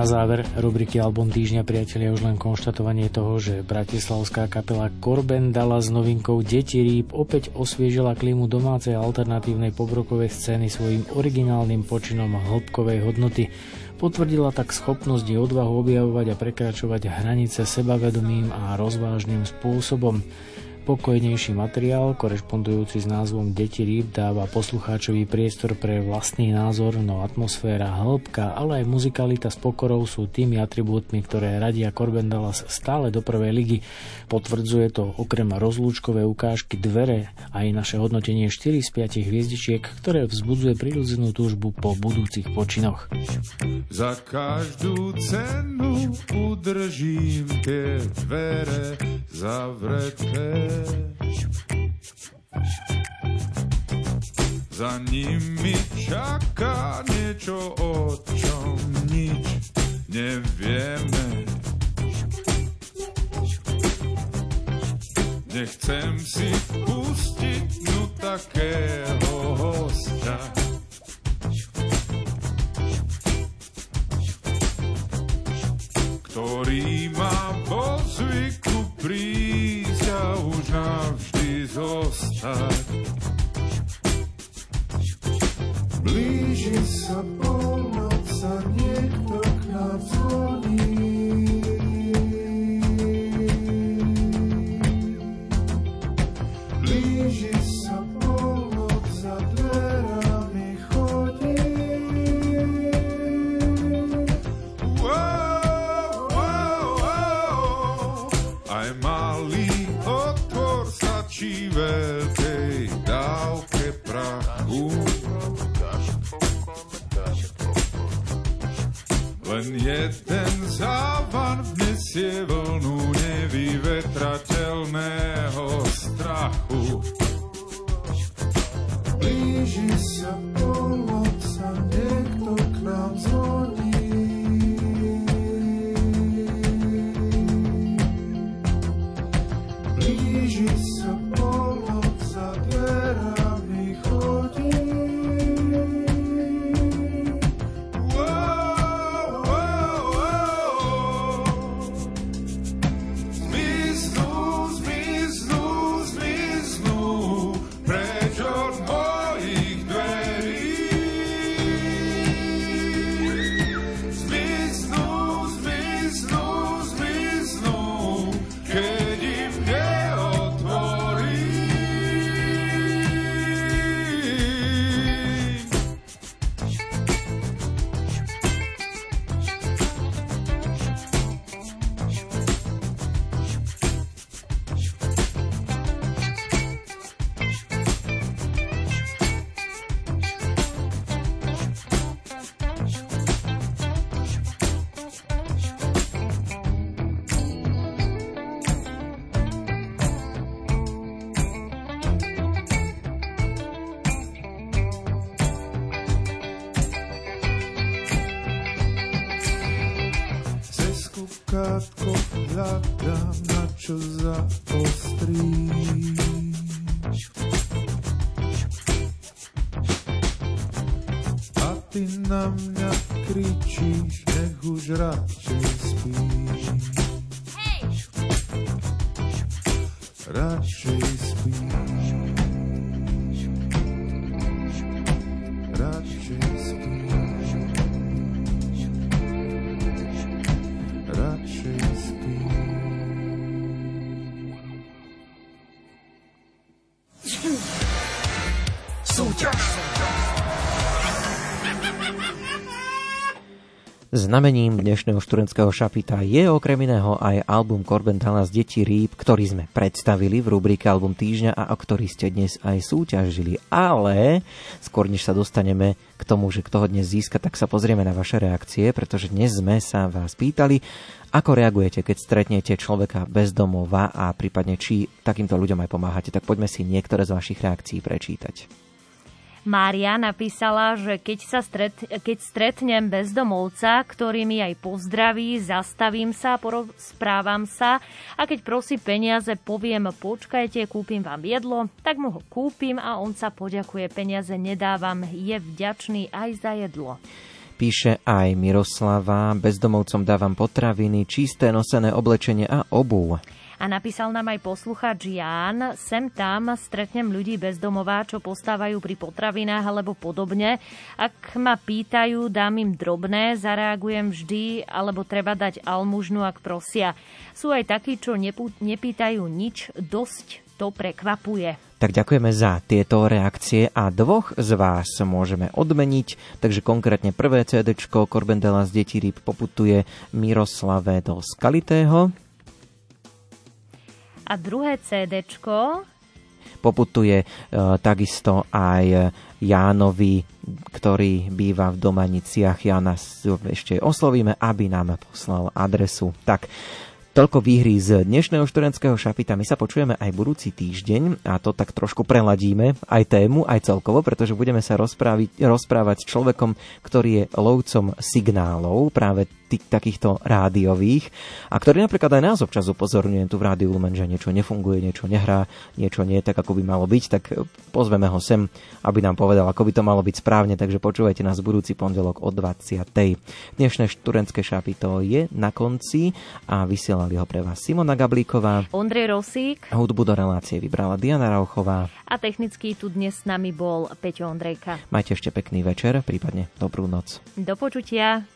záver rubriky Album týždňa priatelia už len konštatovanie toho, že bratislavská kapela Corben dala s novinkou Deti rýb opäť osviežila klímu domácej alternatívnej pobrokovej scény svojim originálnym počinom hĺbkovej hodnoty. Potvrdila tak schopnosť i odvahu objavovať a prekračovať hranice sebavedomým a rozvážnym spôsobom. Pokojnejší materiál, korešpondujúci s názvom Deti rýb, dáva poslucháčový priestor pre vlastný názor, no atmosféra, hĺbka, ale aj muzikalita s pokorou sú tými atribútmi, ktoré radia Corben Dallas stále do prvej ligy. Potvrdzuje to okrem rozlúčkové ukážky dvere aj naše hodnotenie 4 z 5 hviezdičiek, ktoré vzbudzuje prirodzenú túžbu po budúcich počinoch. Za každú cenu udržím tie dvere zavreté. Za nimi čaká niečo, o čom nič nevieme. Nechcem si pustiť no takého hostia. ktorý má vo zvyku navždy zostať. Blíži sa polnoc a niekto k nám zvoní. Stačí veľkej dávke prachu. Len jeden na mňa kričíš, nech už radšej Znamením dnešného študentského šapita je okrem iného aj album Corben Dallas Deti rýb, ktorý sme predstavili v rubrike Album týždňa a o ktorý ste dnes aj súťažili. Ale skôr než sa dostaneme k tomu, že kto ho dnes získa, tak sa pozrieme na vaše reakcie, pretože dnes sme sa vás pýtali, ako reagujete, keď stretnete človeka bez domova a prípadne či takýmto ľuďom aj pomáhate. Tak poďme si niektoré z vašich reakcií prečítať. Mária napísala, že keď, sa stret, keď stretnem bezdomovca, ktorý mi aj pozdraví, zastavím sa, porozprávam sa a keď prosí peniaze, poviem počkajte, kúpim vám jedlo, tak mu ho kúpim a on sa poďakuje, peniaze nedávam, je vďačný aj za jedlo. Píše aj Miroslava, bezdomovcom dávam potraviny, čisté nosené oblečenie a obuv. A napísal nám aj poslucháč Ján, sem tam stretnem ľudí bezdomová, čo postávajú pri potravinách alebo podobne. Ak ma pýtajú, dám im drobné, zareagujem vždy, alebo treba dať almužnu, ak prosia. Sú aj takí, čo nepú, nepýtajú nič, dosť to prekvapuje. Tak ďakujeme za tieto reakcie a dvoch z vás môžeme odmeniť. Takže konkrétne prvé CD Korbendela z Deti rýb poputuje Miroslave do Skalitého. A druhé CD poputuje e, takisto aj Jánovi, ktorý býva v Domaniciach. Jána ešte oslovíme, aby nám poslal adresu. Tak, Toľko výhry z dnešného študentského šapita. My sa počujeme aj budúci týždeň a to tak trošku preladíme aj tému, aj celkovo, pretože budeme sa rozprávať s človekom, ktorý je lovcom signálov, práve takýchto rádiových a ktorý napríklad aj nás občas upozorňuje tu v rádiu Lumen, že niečo nefunguje, niečo nehrá, niečo nie je tak, ako by malo byť, tak pozveme ho sem, aby nám povedal, ako by to malo byť správne, takže počúvajte nás budúci pondelok o 20. Dnešné študentské šapito je na konci a vysielali ho pre vás Simona Gablíková. Ondrej Rosík. Hudbu do relácie vybrala Diana Rauchová. A technicky tu dnes s nami bol Peťo Ondrejka. Majte ešte pekný večer, prípadne dobrú noc. Do počutia.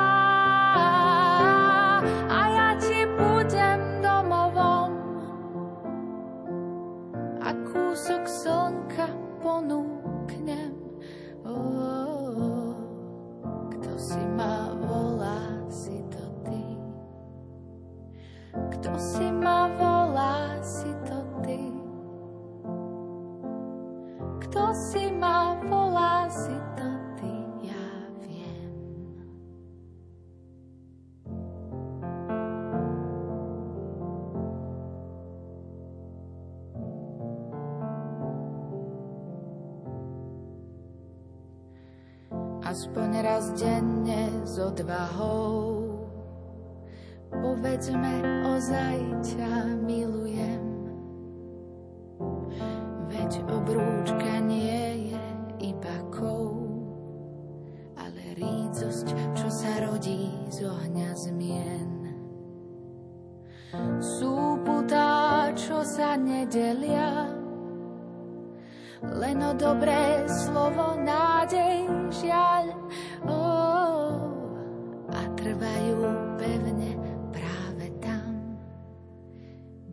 Si ma volá, si to ty. Kto si ma volá, si to ty, ja viem. Aspoň raz denne s odvahou Povedzme, ozaj ťa milujem Veď obrúčka nie je iba kov Ale rídzosť, čo sa rodí z ohňa zmien Sú putá, čo sa nedelia len o dobré slovo, nádej, žiaľ. Oh, a trvajú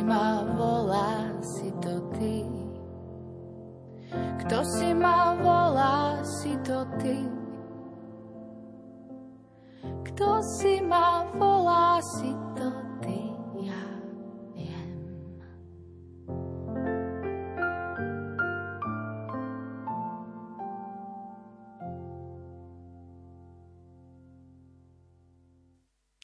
si ma volá, si to ty. Kto si ma volá, si to ty. Kto si ma volá, si to ty.